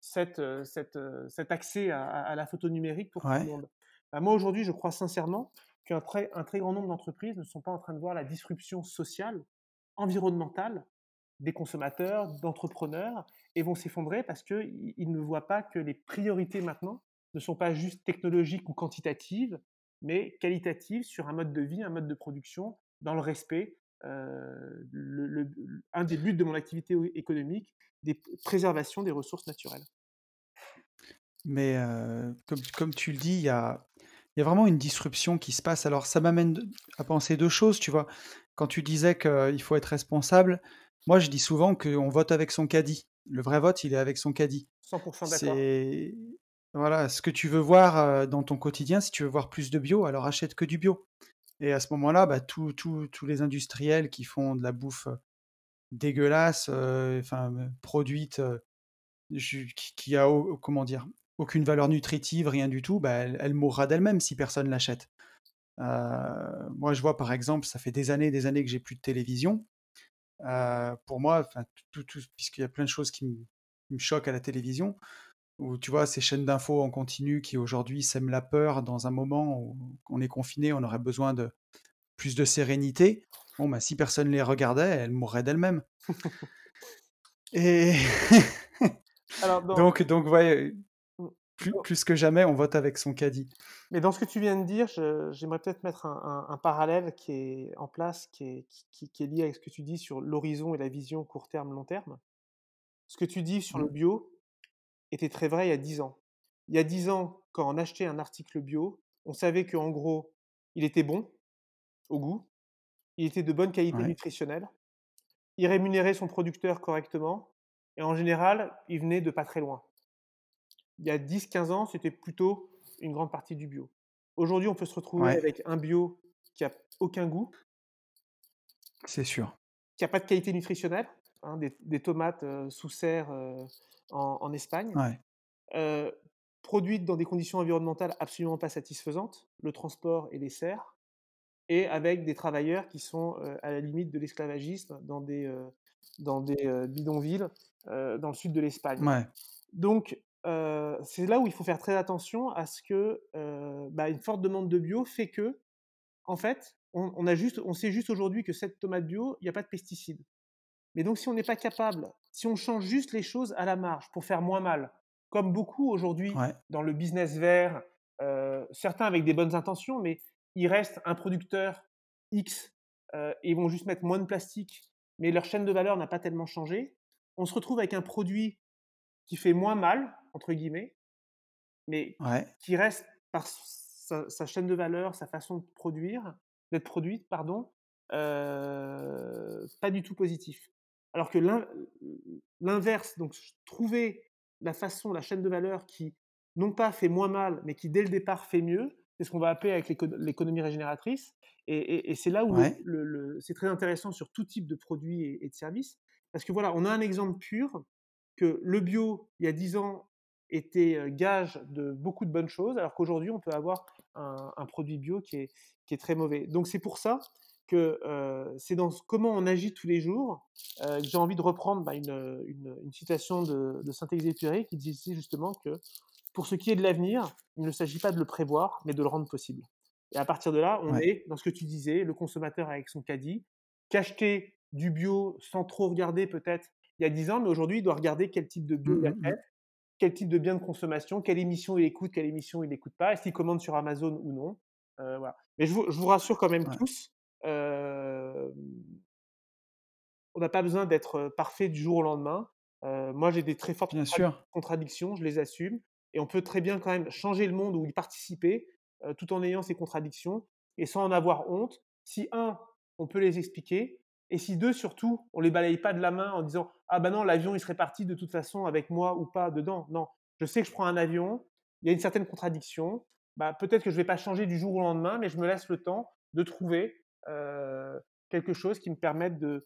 cette, cet accès à, la photo numérique pour tout le monde. Bah, moi, aujourd'hui, je crois sincèrement qu'un très, un très grand nombre d'entreprises ne sont pas en train de voir la disruption sociale, environnementale des consommateurs, d'entrepreneurs, et vont s'effondrer parce qu'ils ne voient pas que les priorités maintenant ne sont pas juste technologiques ou quantitatives, mais qualitatives sur un mode de vie, un mode de production, dans le respect. Euh, un des buts de mon activité économique, des préservations des ressources naturelles. Mais euh, comme, tu le dis, il y a, y a, vraiment une disruption qui se passe. Alors ça m'amène à penser deux choses, tu vois. Quand tu disais qu'il faut être responsable, moi, je dis souvent qu'on vote avec son caddie. Le vrai vote, il est avec son caddie. 100% d'accord. C'est voilà, ce que tu veux voir dans ton quotidien. Si tu veux voir plus de bio, alors achète que du bio. Et à ce moment-là, bah, tous les industriels qui font de la bouffe dégueulasse, enfin produite, qui, a comment dire, aucune valeur nutritive, rien du tout, bah, elle, mourra d'elle-même si personne l'achète. moi, je vois par exemple, ça fait des années, des années que j'ai plus de télévision pour moi, tout, tout, puisqu'il y a plein de choses qui me, choquent à la télévision, où tu vois ces chaînes d'infos en continu qui aujourd'hui sèment la peur dans un moment où on est confiné, on aurait besoin de plus de sérénité. Bon, bah, si personne les regardait, elles mourraient d'elles-mêmes. Et donc, donc, ouais, plus, que jamais, on vote avec son caddie. Mais dans ce que tu viens de dire, j'aimerais peut-être mettre un, parallèle qui est en place, qui est, qui, est, lié avec ce que tu dis sur l'horizon et la vision court terme, long terme. Ce que tu dis sur le mmh. bio était très vrai il y a 10 ans. Il y a 10 ans, quand on achetait un article bio, on savait qu'en gros, il était bon au goût, il était de bonne qualité nutritionnelle, il rémunérait son producteur correctement, et en général, il venait de pas très loin. Il y a 10-15 ans, c'était plutôt une grande partie du bio. Aujourd'hui, on peut se retrouver avec un bio qui a aucun goût. C'est sûr. Qui n'a pas de qualité nutritionnelle. Hein, des, tomates sous serre en, Espagne. produites dans des conditions environnementales absolument pas satisfaisantes, le transport et les serres, et avec des travailleurs qui sont à la limite de l'esclavagisme dans des, dans des bidonvilles dans le sud de l'Espagne. Donc, c'est là où il faut faire très attention à ce que bah, une forte demande de bio fait que, en fait, on, a juste, on sait juste aujourd'hui que cette tomate bio, il n'y a pas de pesticides. Mais donc, si on n'est pas capable, si on change juste les choses à la marge pour faire moins mal, comme beaucoup aujourd'hui dans le business vert, certains avec des bonnes intentions, mais il reste un producteur X et ils vont juste mettre moins de plastique, mais leur chaîne de valeur n'a pas tellement changé. On se retrouve avec un produit qui fait moins mal, entre guillemets, mais qui reste par sa, chaîne de valeur, sa façon de produire, d'être produite, pardon, pas du tout positif. Alors que l'inverse, donc trouver la façon, la chaîne de valeur qui non pas fait moins mal, mais qui dès le départ fait mieux, c'est ce qu'on va appeler avec l'économie régénératrice. Et, c'est là où c'est très intéressant sur tout type de produits et, et, de services. Parce que voilà, on a un exemple pur que le bio, il y a 10 ans, était gage de beaucoup de bonnes choses, alors qu'aujourd'hui, on peut avoir un, produit bio qui est, qui est très mauvais. Donc c'est pour ça que c'est dans comment on agit tous les jours que j'ai envie de reprendre bah, une, une, citation de, de Saint-Exupéry qui disait justement que pour ce qui est de l'avenir, il ne s'agit pas de le prévoir, mais de le rendre possible. Et à partir de là, on est dans ce que tu disais, le consommateur avec son caddie, qu'acheter du bio sans trop regarder peut-être il y a 10 ans, mais aujourd'hui, il doit regarder quel type de bio mmh, il mmh, achète, quel type de bien de consommation, quelle émission il écoute, quelle émission il n'écoute pas, est-ce qu'il commande sur Amazon ou non. Euh, voilà. Mais je vous, je vous, rassure quand même tous, euh, on n'a pas besoin d'être parfait du jour au lendemain. Euh, moi, j'ai des très fortes bien contradictions, je les assume, et on peut très bien quand même changer le monde ou y participer tout en ayant ces contradictions et sans en avoir honte. Si un, on peut les expliquer, et si deux, surtout, on les balaye pas de la main en disant ah ben non l'avion il serait parti de toute façon avec moi ou pas dedans. Non, je sais que je prends un avion, il y a une certaine contradiction. Bah, peut-être que je vais pas changer du jour au lendemain, mais je me laisse le temps de trouver quelque chose qui me permette de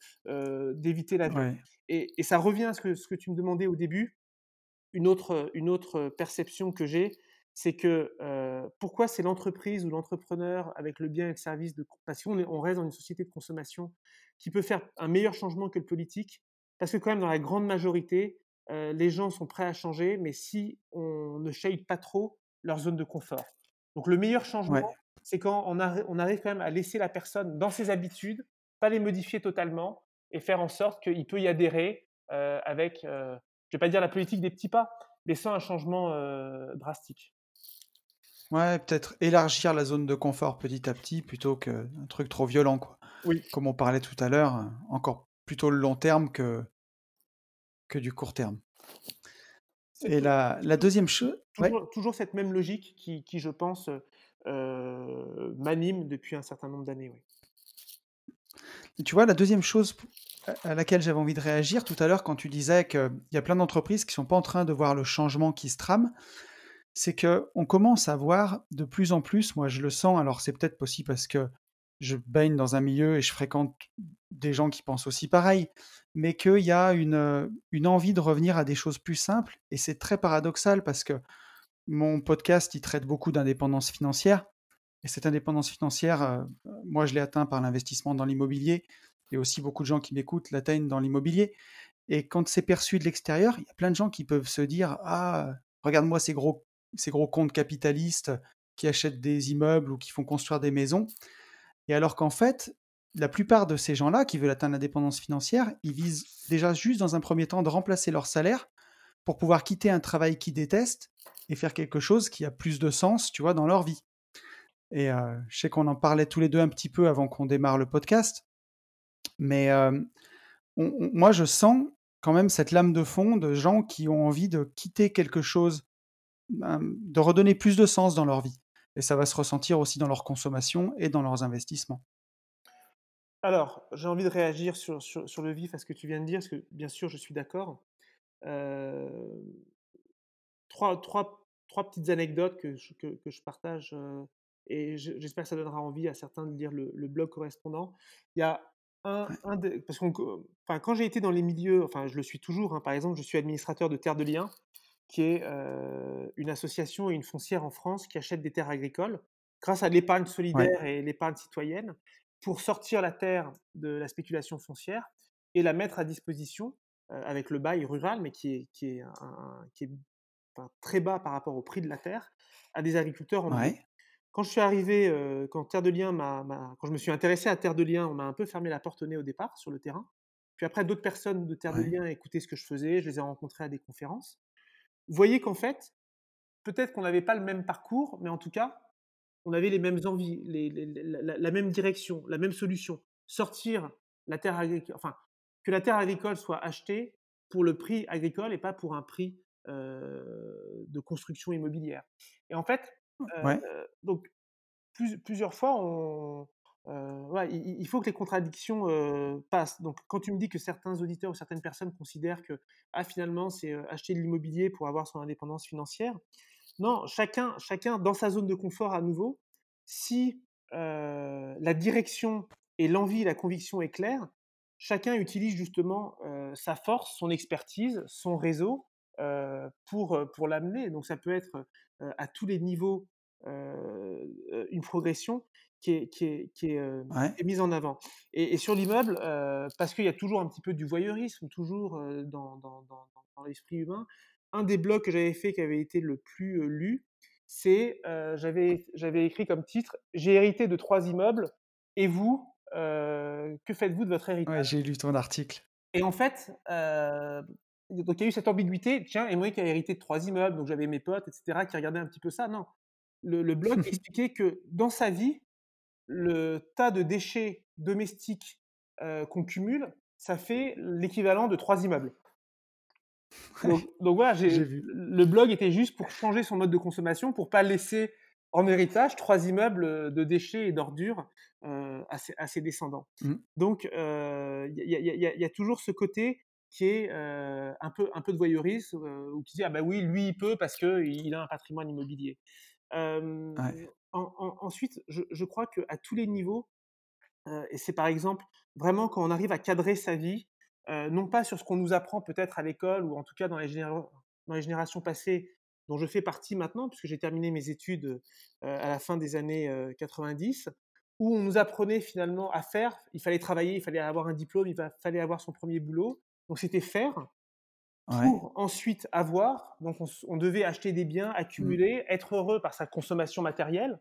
d'éviter l'avion. Et, et, ça revient à ce que, ce que tu me demandais au début. Une autre, une autre perception que j'ai, c'est que pourquoi c'est l'entreprise ou l'entrepreneur avec le bien et le service de parce qu'on on reste dans une société de consommation qui peut faire un meilleur changement que le politique? Parce que quand même dans la grande majorité les gens sont prêts à changer mais si on ne shade pas trop leur zone de confort. Donc le meilleur changement c'est quand on, on, arrive quand même à laisser la personne dans ses habitudes pas les modifier totalement et faire en sorte qu'il peut y adhérer avec je vais pas dire la politique des petits pas mais sans un changement drastique Ouais, peut-être élargir la zone de confort petit à petit plutôt qu'un truc trop violent, quoi. Oui. Comme on parlait tout à l'heure, encore plutôt le long terme que, que du court terme. Et la, la deuxième chose. Toujours, cette même logique qui, qui je pense, euh, m'anime depuis un certain nombre d'années. Oui. tu vois, la deuxième chose à laquelle j'avais envie de réagir tout à l'heure quand tu disais qu'il y a plein d'entreprises qui ne sont pas en train de voir le changement qui se trame, c'est que on commence à voir de plus en plus, moi je le sens, alors c'est peut-être possible parce que je baigne dans un milieu et je fréquente des gens qui pensent aussi pareil, mais qu'il y a une, une envie de revenir à des choses plus simples, et c'est très paradoxal parce que mon podcast, il traite beaucoup d'indépendance financière, et cette indépendance financière, euh, moi je l'ai atteint par l'investissement dans l'immobilier, et aussi beaucoup de gens qui m'écoutent l'atteignent dans l'immobilier, et quand c'est perçu de l'extérieur, il y a plein de gens qui peuvent se dire, ah, regarde-moi ces gros ces gros comptes capitalistes qui achètent des immeubles ou qui font construire des maisons. Et alors qu'en fait, la plupart de ces gens-là qui veulent atteindre l'indépendance financière, ils visent déjà juste dans un premier temps de remplacer leur salaire pour pouvoir quitter un travail qu'ils détestent et faire quelque chose qui a plus de sens, tu vois, dans leur vie. Et euh, je sais qu'on en parlait tous les deux un petit peu avant qu'on démarre le podcast, mais euh, moi je sens quand même cette lame de fond de gens qui ont envie de quitter quelque chose de redonner plus de sens dans leur vie. Et ça va se ressentir aussi dans leur consommation et dans leurs investissements. Alors, j'ai envie de réagir sur, sur, le vif à ce que tu viens de dire, parce que bien sûr, je suis d'accord. Euh, trois, trois, trois, petites anecdotes que je, que, je partage, euh, et j'espère que ça donnera envie à certains de lire le, blog correspondant. Il y a un, un parce enfin, quand j'ai été dans les milieux, enfin, je le suis toujours, hein, par exemple, je suis administrateur de Terre de Liens, qui est une association et une foncière en France qui achète des terres agricoles grâce à l'épargne solidaire et l'épargne citoyenne pour sortir la terre de la spéculation foncière et la mettre à disposition avec le bail rural, mais qui est, qui est, qui est enfin, très bas par rapport au prix de la terre, à des agriculteurs en. Ouais. Quand je suis arrivé, quand Terre de Liens m'a quand je me suis intéressé à Terre de Liens, on m'a un peu fermé la porte au nez au départ sur le terrain. Puis après d'autres personnes de Terre de. Liens écoutaient ce que je faisais, je les ai rencontrés à des conférences. Vous voyez qu'en fait, peut-être qu'on n'avait pas le même parcours, mais en tout cas, on avait les mêmes envies, les les les la même direction, la même solution. Sortir la terre agricole enfin, que la terre agricole soit achetée pour le prix agricole et pas pour un prix, heu, de construction immobilière. Et en fait, heu, Ouais. donc plus plusieurs fois on voilà, il faut que les contradictions, heu, passent. Donc quand tu me dis que certains auditeurs ou certaines personnes considèrent que, ah finalement c'est, heu, acheter de l'immobilier pour avoir son indépendance financière. Non, chacun chacun dans sa zone de confort à nouveau, si, la direction et l'envie, la conviction est claire, chacun utilise justement, sa force, son expertise, son réseau, pour, pour l'amener. Donc ça peut être, à tous les niveaux, une progression qui est qui est qui est, heu, Ouais. qui est mise en avant. Et et sur l'immeuble, heu, parce qu'il y a toujours un petit peu du voyeurisme, toujours, heu, dans dans dans dans dans l'esprit humain, un des blogs que j'avais fait qui avait été le plus, lu, c'est, j'avais j'avais écrit comme titre: «J'ai hérité de 3 immeubles et vous, que faites-vous de votre Ouais, héritage?» j'ai lu ton article. et en fait, donc il y a eu cette ambiguïté, tiens et moi qui a hérité de 3 immeubles, donc j'avais mes potes et cetera qui regardaient un petit peu ça. Non, le le blog expliquait que dans sa vie, le tas de déchets domestiques, qu'on cumule, ça fait l'équivalent de 3 immeubles. Donc donc voilà, vu. le blog était juste pour changer son mode de consommation, pour pas laisser en héritage 3 immeubles, de déchets et d'ordures, à ses à ses descendants. Mmh. Donc il y a il y a il y a il y a toujours ce côté qui est, un peu un peu de voyeurisme, où tu dis: «Ah bah oui, lui il peut parce qu'il a un patrimoine immobilier». Ouais. En en ensuite, je je crois qu'à tous les niveaux, Heu et c'est par exemple, vraiment quand on arrive à cadrer sa vie, heu, non pas sur ce qu'on nous apprend peut-être à l'école ou en tout cas dans les dans les générations passées, dont je fais partie maintenant puisque j'ai terminé mes études, heu, à la fin des années, heu, 90, où on nous apprenait finalement à faire. Il fallait travailler, il fallait avoir un diplôme, il fallait avoir son premier boulot. Donc c'était faire Ouais. pour ensuite avoir. Donc on devait acheter des biens, Mmh. accumuler, être heureux par sa consommation matérielle.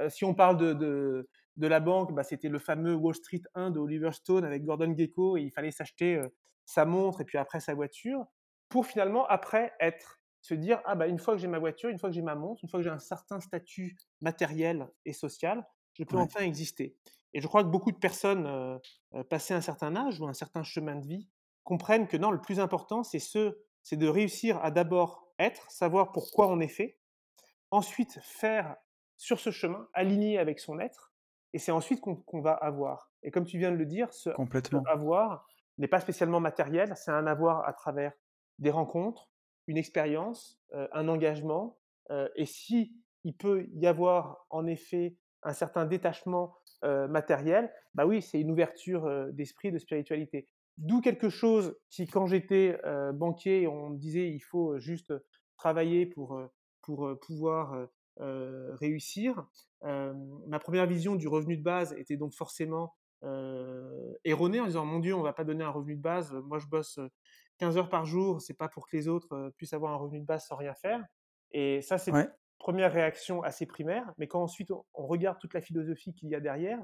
Heu, si on parle de de de la banque, bah, c'était le fameux Wall Street 1 de Oliver Stone avec Gordon Gekko et il fallait s'acheter, heu, sa montre et puis après sa voiture, pour finalement après être se dire: «Ah bah, une fois que j'ai ma voiture, une fois que j'ai ma montre, une fois que j'ai un certain statut matériel et social, je peux Ouais. enfin exister» et je crois que beaucoup de personnes, heu heu, passé un certain âge ou un certain chemin de vie, comprennent que non, le plus important c'est ce c'est de réussir à d'abord être, savoir pourquoi on est fait, ensuite faire sur ce chemin, aligné avec son être, et c'est ensuite qu'on va avoir. Et comme tu viens de le dire, ce, ce Complètement. avoir n'est pas spécialement matériel, c'est un avoir à travers des rencontres, une expérience, euh, un engagement, euh, et si il peut y avoir en effet un certain détachement euh, matériel, bah oui, c'est une ouverture d'esprit, de spiritualité. D'où quelque chose qui, quand j'étais euh, banquier, on me disait il faut juste travailler pour, pour pouvoir euh, réussir. Euh, ma première vision du revenu de base était donc forcément erronée en disant mon Dieu, on va pas donner un revenu de base. Moi, je bosse 15 heures par jour, c'est pas pour que les autres puissent avoir un revenu de base sans rien faire. Et ça, c'est une première réaction assez primaire. Mais quand ensuite on regarde toute la philosophie qu'il y a derrière,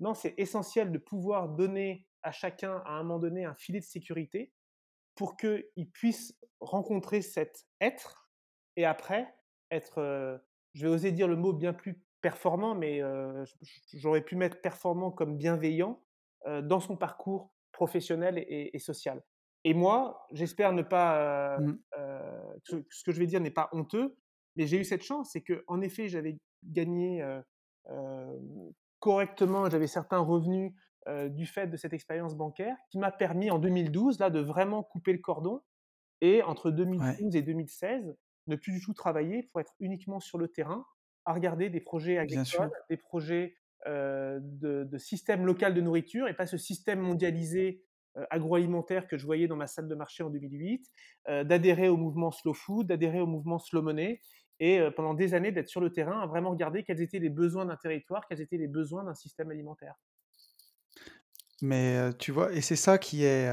non, c'est essentiel de pouvoir donner à chacun à un moment donné un filet de sécurité pour qu'il puisse rencontrer cet être et après être, euh, je vais oser dire le mot bien plus performant, mais euh, j'aurais pu mettre performant comme bienveillant euh, dans son parcours professionnel et, et social. Et moi, j'espère ne pas, Mmh. que ce que je vais dire n'est pas honteux, mais j'ai eu cette chance, c'est que en effet, j'avais gagné correctement, j'avais certains revenus euh, du fait de cette expérience bancaire qui m'a permis en 2012 là de vraiment couper le cordon et entre Ouais. 2012 et 2016 ne plus du tout travailler pour être uniquement sur le terrain à regarder des projets agricoles, des projets euh, de, de système local de nourriture et pas ce système mondialisé euh, agroalimentaire que je voyais dans ma salle de marché en 2008, euh, d'adhérer au mouvement Slow Food, d'adhérer au mouvement Slow Money et pendant des années d'être sur le terrain à vraiment regarder quels étaient les besoins d'un territoire, quels étaient les besoins d'un système alimentaire. Mais, tu vois? Et c'est ça qui est,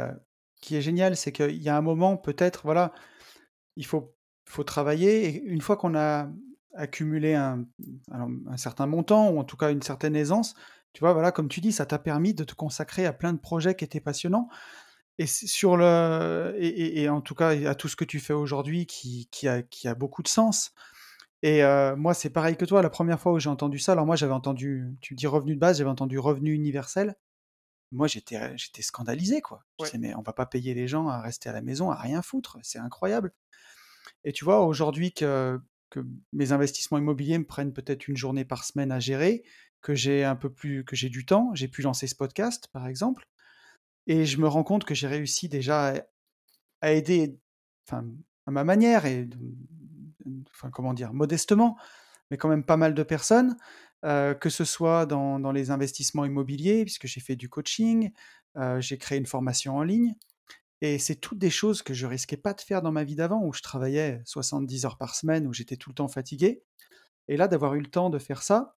qui est génial, c'est qu'il y a un moment peut-être, voilà, il faut faut travailler et une fois qu'on a accumulé un un certain montant ou en tout cas une certaine aisance, tu vois, voilà, comme tu dis, ça t'a permis de te consacrer à plein de projets qui étaient passionnants et sur le et en tout cas à tout ce que tu fais aujourd'hui qui qui a qui a beaucoup de sens et moi, c'est pareil que toi, la première fois où j'ai entendu ça, alors moi, j'avais entendu tu dis revenu de base, j'avais entendu revenu universel. Moi, j'étais, heu, j'étais scandalisé, quoi. Je Ouais. disais: «Mais on va pas payer les gens à rester à la maison, à rien foutre, c'est incroyable» et tu vois, aujourd'hui que que mes investissements immobiliers me prennent peut-être une journée par semaine à gérer, que j'ai un peu plus que j'ai du temps, j'ai pu lancer ce podcast, par exemple et je me rends compte que j'ai réussi déjà à à aider, enfin, à ma manière et enfin, comment dire? Modestement, mais quand même pas mal de personnes, que ce soit dans dans les investissements immobiliers, puisque j'ai fait du coaching, j'ai créé une formation en ligne et c'est toutes des choses que je risquais pas de faire dans ma vie d'avant, où je travaillais 70 heures par semaine, où j'étais tout le temps fatigué et là, d'avoir eu le temps de faire ça,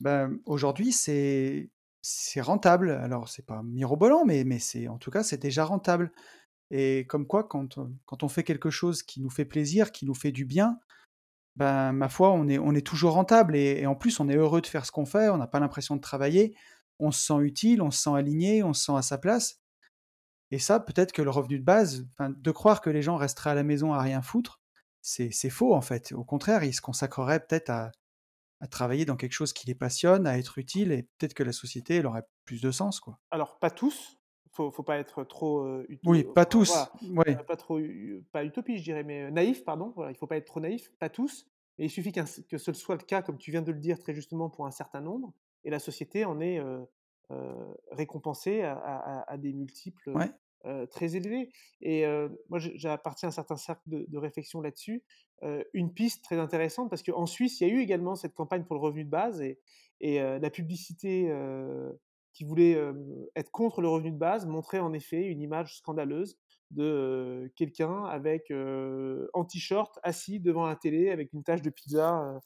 ben, aujourd'hui, c'est c'est rentable. Alors c'est pas mirobolant, mais mais c'est en tout cas, c'est déjà rentable et comme quoi quand, quand on fait quelque chose qui nous fait plaisir, qui nous fait du bien, ben, ma foi, on est on est toujours rentable et et en plus, on est heureux de faire ce qu'on fait, on n'a pas l'impression de travailler, on se sent utile, on se sent aligné, on se sent à sa place et ça, peut-être que le revenu de base, de croire que les gens resteraient à la maison à rien foutre, c'est c'est faux, en fait. Au contraire, ils se consacreraient peut-être à à travailler dans quelque chose qui les passionne, à être utile et peut-être que la société, elle aurait plus de sens, quoi. Alors pas tous, faut faut pas être trop, heu, Oui, pas tous, voilà, ouais. heu, pas trop u pas utopiste, je dirais, mais heu, naïf, pardon, voilà, il faut pas être trop naïf, pas tous et il suffit s que ce soit le cas, comme tu viens de le dire très justement, pour un certain nombre et la société en est, heu, récompensée à à à à des multiples, Ouais, très élevés et moi j'appartiens à un certain cercle de de réflexion là-dessus. Une piste très intéressante parce qu'en Suisse, il y a eu également cette campagne pour le revenu de base et et la publicité, qui voulait, être contre le revenu de base montrait en effet une image scandaleuse de, quelqu'un avec, heu, en t-shirt, assis devant la télé avec une tache de pizza,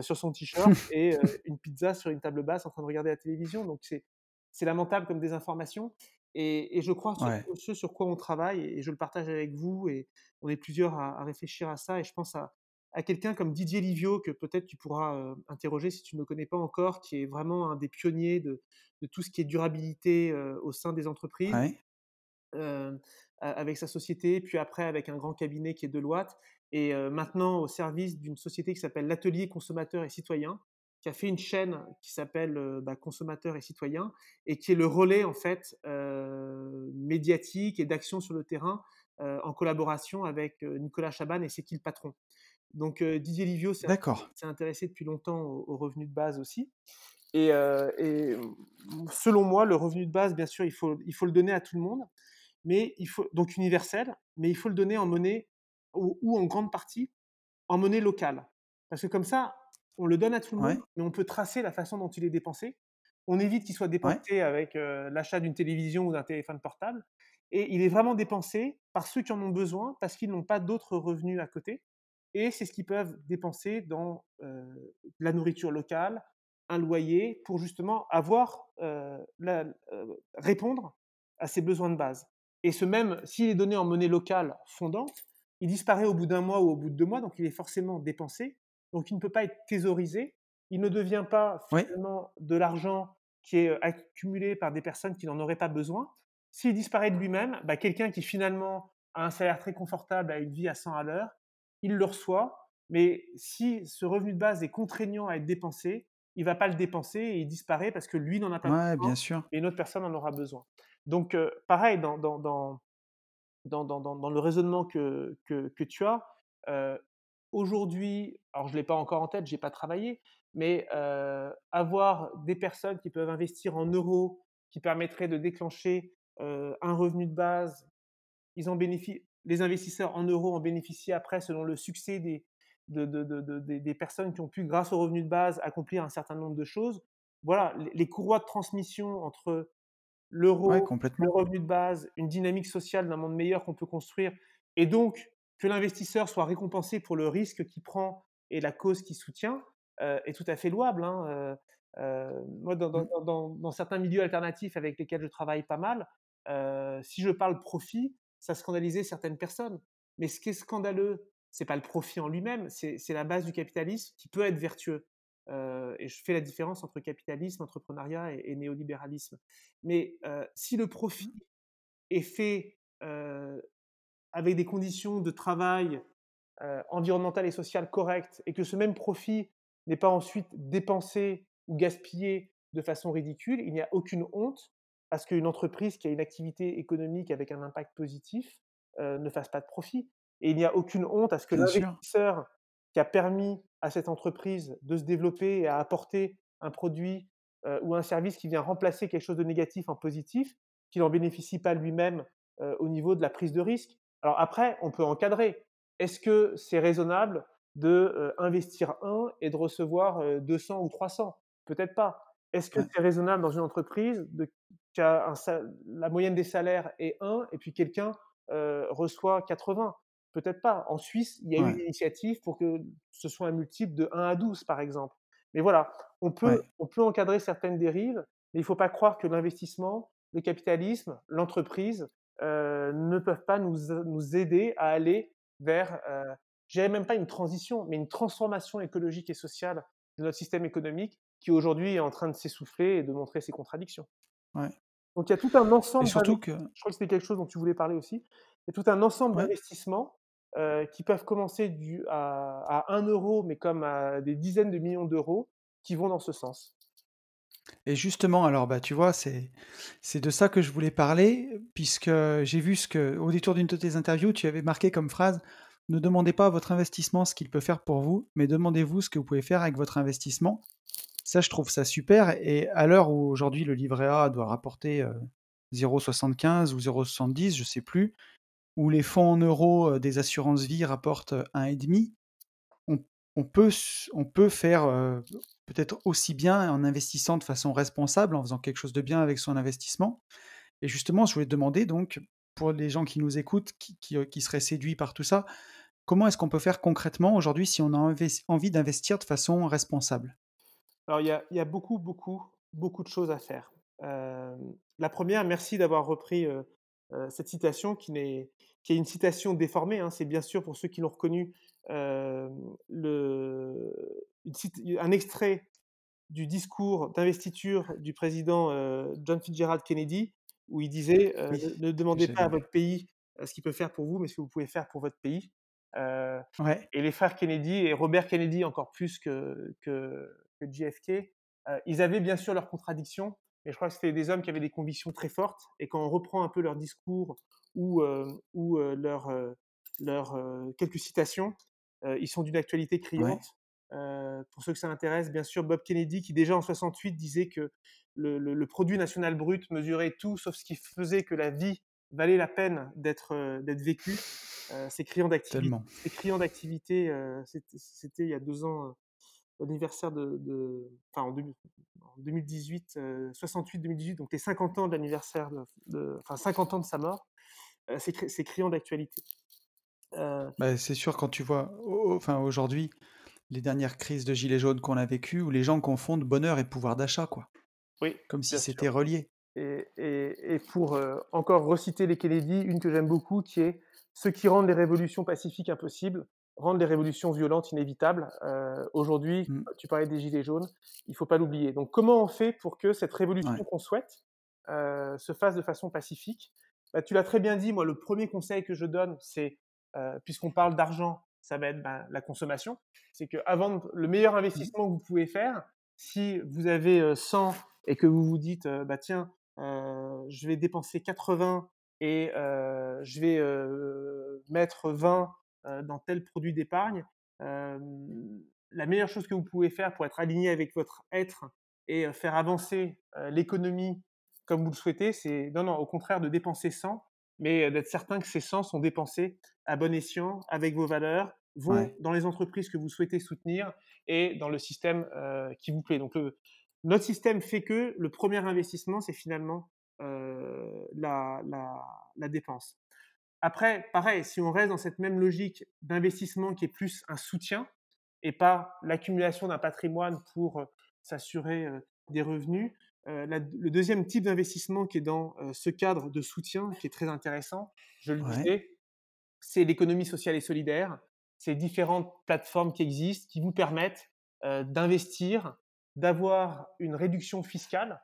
sur son t-shirt et une pizza sur une table basse en train de regarder la télévision. Donc c'est c'est lamentable comme désinformation et et je crois sur ouais, ce sur quoi on travaille et je le partage avec vous et on est plusieurs à à réfléchir à ça et je pense à à quelqu'un comme Didier Livio que peut-être tu pourras, heu, interroger si tu ne le connais pas encore, qui est vraiment un des pionniers de de tout ce qui est durabilité, heu, au sein des entreprises, ouais, a avec sa société, puis après avec un grand cabinet qui est Deloitte et maintenant au service d'une société qui s'appelle l'Atelier consommateurs et citoyens, qui a fait une chaîne qui s'appelle, bah, Consommateurs et citoyens et qui est le relais en fait, médiatique et d'action sur le terrain, en collaboration avec, Nicolas Chaban et C'est qui le patron? Donc Didier Livio s'est intéressé depuis longtemps au au revenu de base aussi et et mmh, selon moi, le revenu de base, bien sûr, il faut il faut le donner à tout le monde, mais il faut donc universel, mais il faut le donner en monnaie ou ou en grande partie en monnaie locale. Parce que comme ça, on le donne à tout le monde, mais on peut tracer la façon dont il est dépensé. On évite qu'il soit ouais, dépensé avec, l'achat d'une télévision ou d'un téléphone portable et il est vraiment dépensé par ceux qui en ont besoin, parce qu'ils n'ont pas d'autres revenus à côté et c'est ce qu'ils peuvent dépenser dans, la nourriture locale, un loyer pour justement avoir, la répondre à ses besoins de base et ce même s'il est donné en monnaie locale fondante, il disparaît au bout d'un mois ou au bout de 2 mois, donc il est forcément dépensé, donc il ne peut pas être thésaurisé. Il ne devient pas finalement de l'argent qui est, accumulé par des personnes qui n'en auraient pas besoin. S'il disparaît de lui-même, bah, quelqu'un qui finalement a un salaire très confortable, a une vie à 100 à l'heure, il le reçoit, mais si ce revenu de base est contraignant à être dépensé, il va pas le dépenser et il disparaît parce que lui n'en a pas ouais, besoin bien sûr, et une autre personne en aura besoin. Donc, pareil dans dans dans dans dans le raisonnement que que que tu as, aujourd'hui, alors je ne l'ai pas encore en tête, j'ai pas travaillé, mais avoir des personnes qui peuvent investir en euros, qui permettraient de déclencher, un revenu de base, ils en bénéficient les investisseurs en euros en bénéficient après selon le succès des de de de de des personnes qui ont pu, grâce au revenu de base, accomplir un certain nombre de choses. Voilà, les les courroies de transmission entre ouais, l'euro, le complètement, revenu de base, une dynamique sociale d'un monde meilleur qu'on peut construire et donc que l'investisseur soit récompensé pour le risque qu'il prend et la cause qu'il soutient, heu, est tout à fait louable, hein, heu heu, moi dans dans mmh, dans dans certains milieux alternatifs avec lesquels je travaille pas mal, si je parle profit, ça scandalisait certaines personnes. Mais ce qui est scandaleux c'est pas le profit en lui-même, c'est la base du capitalisme qui peut être vertueux. Euh, et je fais la différence entre capitalisme, entrepreneuriat et, néolibéralisme. Mais euh, si le profit est fait euh, avec des conditions de travail environnementales et sociales correctes, et que ce même profit n'est pas ensuite dépensé ou gaspillé de façon ridicule, il n'y a aucune honte à ce qu'une entreprise qui a une activité économique avec un impact positif ne fasse pas de profit. Et il n'y a aucune honte à ce que l'investisseur qui a permis à cette entreprise de se développer et à apporter un produit ou un service qui vient remplacer quelque chose de négatif en positif, qu'il n'en bénéficie pas lui-même au niveau de la prise de risque. Alors après, on peut encadrer. Est-ce que c'est raisonnable de investir un et de recevoir 200 ou 300 Peut-être pas. Est-ce que c'est raisonnable dans une entreprise de, la moyenne des salaires est 1 et puis quelqu'un reçoit 80 Peut-être pas. En Suisse, il y a eu une initiative pour que ce soit un multiple de 1 à 12, par exemple. Mais voilà, on peut, on peut encadrer certaines dérives, mais il ne faut pas croire que l'investissement, le capitalisme, l'entreprise euh, ne peuvent pas nous, nous aider à aller vers, euh, je dirais même pas une transition, mais une transformation écologique et sociale de notre système économique qui aujourd'hui est en train de s'essouffler et de montrer ses contradictions. Donc il y a tout un ensemble. surtout que... Je crois que c'était quelque chose dont tu voulais parler aussi. Il y a tout un ensemble d'investissements euh, qui peuvent commencer du, à, à 1 euro, mais comme à des dizaines de millions d'euros, qui vont dans ce sens. Et justement, alors bah tu vois, c'est c'est de ça que je voulais parler, puisque j'ai vu ce que, au détour d'une de tes interviews, tu avais marqué comme phrase Ne demandez pas à votre investissement ce qu'il peut faire pour vous, mais demandez-vous ce que vous pouvez faire avec votre investissement. Ça, je trouve ça super. Et à l'heure où aujourd'hui le livret A doit rapporter 0,75 ou 0,70, je sais plus, où les fonds en euros des assurances vie rapportent 1,5, on, on, peut, faire peut-être aussi bien en investissant de façon responsable, en faisant quelque chose de bien avec son investissement. Et justement, je voulais demander, donc, pour les gens qui nous écoutent, qui, seraient séduits par tout ça, comment est-ce qu'on peut faire concrètement aujourd'hui si on a envie d'investir de façon responsable? Alors, il y a, y a, beaucoup, beaucoup, beaucoup de choses à faire. la première, merci d'avoir repris cette citation qui est une citation déformée. Hein, c'est bien sûr pour ceux qui l'ont reconnu euh, le, un extrait du discours d'investiture du président euh, John Fitzgerald Kennedy, où il disait euh, ne, demandez pas à votre pays ce qu'il peut faire pour vous, mais ce que vous pouvez faire pour votre pays. Et les frères Kennedy et Robert Kennedy encore plus que, que, que JFK, ils avaient bien sûr leurs contradictions, mais je crois que c'était des hommes qui avaient des convictions très fortes. Et quand on reprend un peu leur discours ou, leur, quelques citations, ils sont d'une actualité criante. pour ceux que ça intéresse, bien sûr, Bob Kennedy, qui déjà en 68 disait que le, le, produit national brut mesurait tout sauf ce qui faisait que la vie valait la peine d'être d'être vécue. c'est criant d'activité. C'est criant d'activité. C'était il y a deux ans l'anniversaire de, de, enfin en, 2018, 68-2018, donc les 50 ans de l'anniversaire de, enfin 50 ans de sa mort. Euh, c'est criant d'actualité. Euh bah, c'est sûr quand tu vois, enfin aujourd'hui, les dernières crises de gilets jaunes qu'on a vécues, où les gens confondent bonheur et pouvoir d'achat, quoi. Oui. Comme si c'était relié. Et, et, et pour euh, encore reciter les Kennedy, une que j'aime beaucoup, qui est ce qui rendent les révolutions pacifiques impossibles, rendent les révolutions violentes inévitables. Aujourd'hui, mmh. tu parlais des gilets jaunes, il faut pas l'oublier. Donc, comment on fait pour que cette révolution qu'on souhaite se fasse de façon pacifique? Bah, tu l'as très bien dit, moi, le premier conseil que je donne, c'est, euh, puisqu'on parle d'argent, ça va être bah, la consommation. C'est que avant le meilleur mmh investissement que vous pouvez faire, si vous avez 100 et que vous vous dites, bah tiens, je vais dépenser 80 et je vais mettre 20 dans tel produit d'épargne, la meilleure chose que vous pouvez faire pour être aligné avec votre être et faire avancer l'économie comme vous le souhaitez, c'est non, non, au contraire de dépenser 100, mais d'être certain que ces 100 sont dépensés à bon escient, avec vos valeurs, vont dans les entreprises que vous souhaitez soutenir et dans le système euh, qui vous plaît. Donc, notre système fait que le premier investissement, c'est finalement euh, la, la, la, dépense. Après, pareil, si on reste dans cette même logique d'investissement qui est plus un soutien et pas l'accumulation d'un patrimoine pour s'assurer des revenus, euh, le deuxième type d'investissement qui est dans euh, ce cadre de soutien, qui est très intéressant, je le disais, c'est l'économie sociale et solidaire. ces différentes plateformes qui existent, qui vous permettent d'investir, d'avoir une réduction fiscale,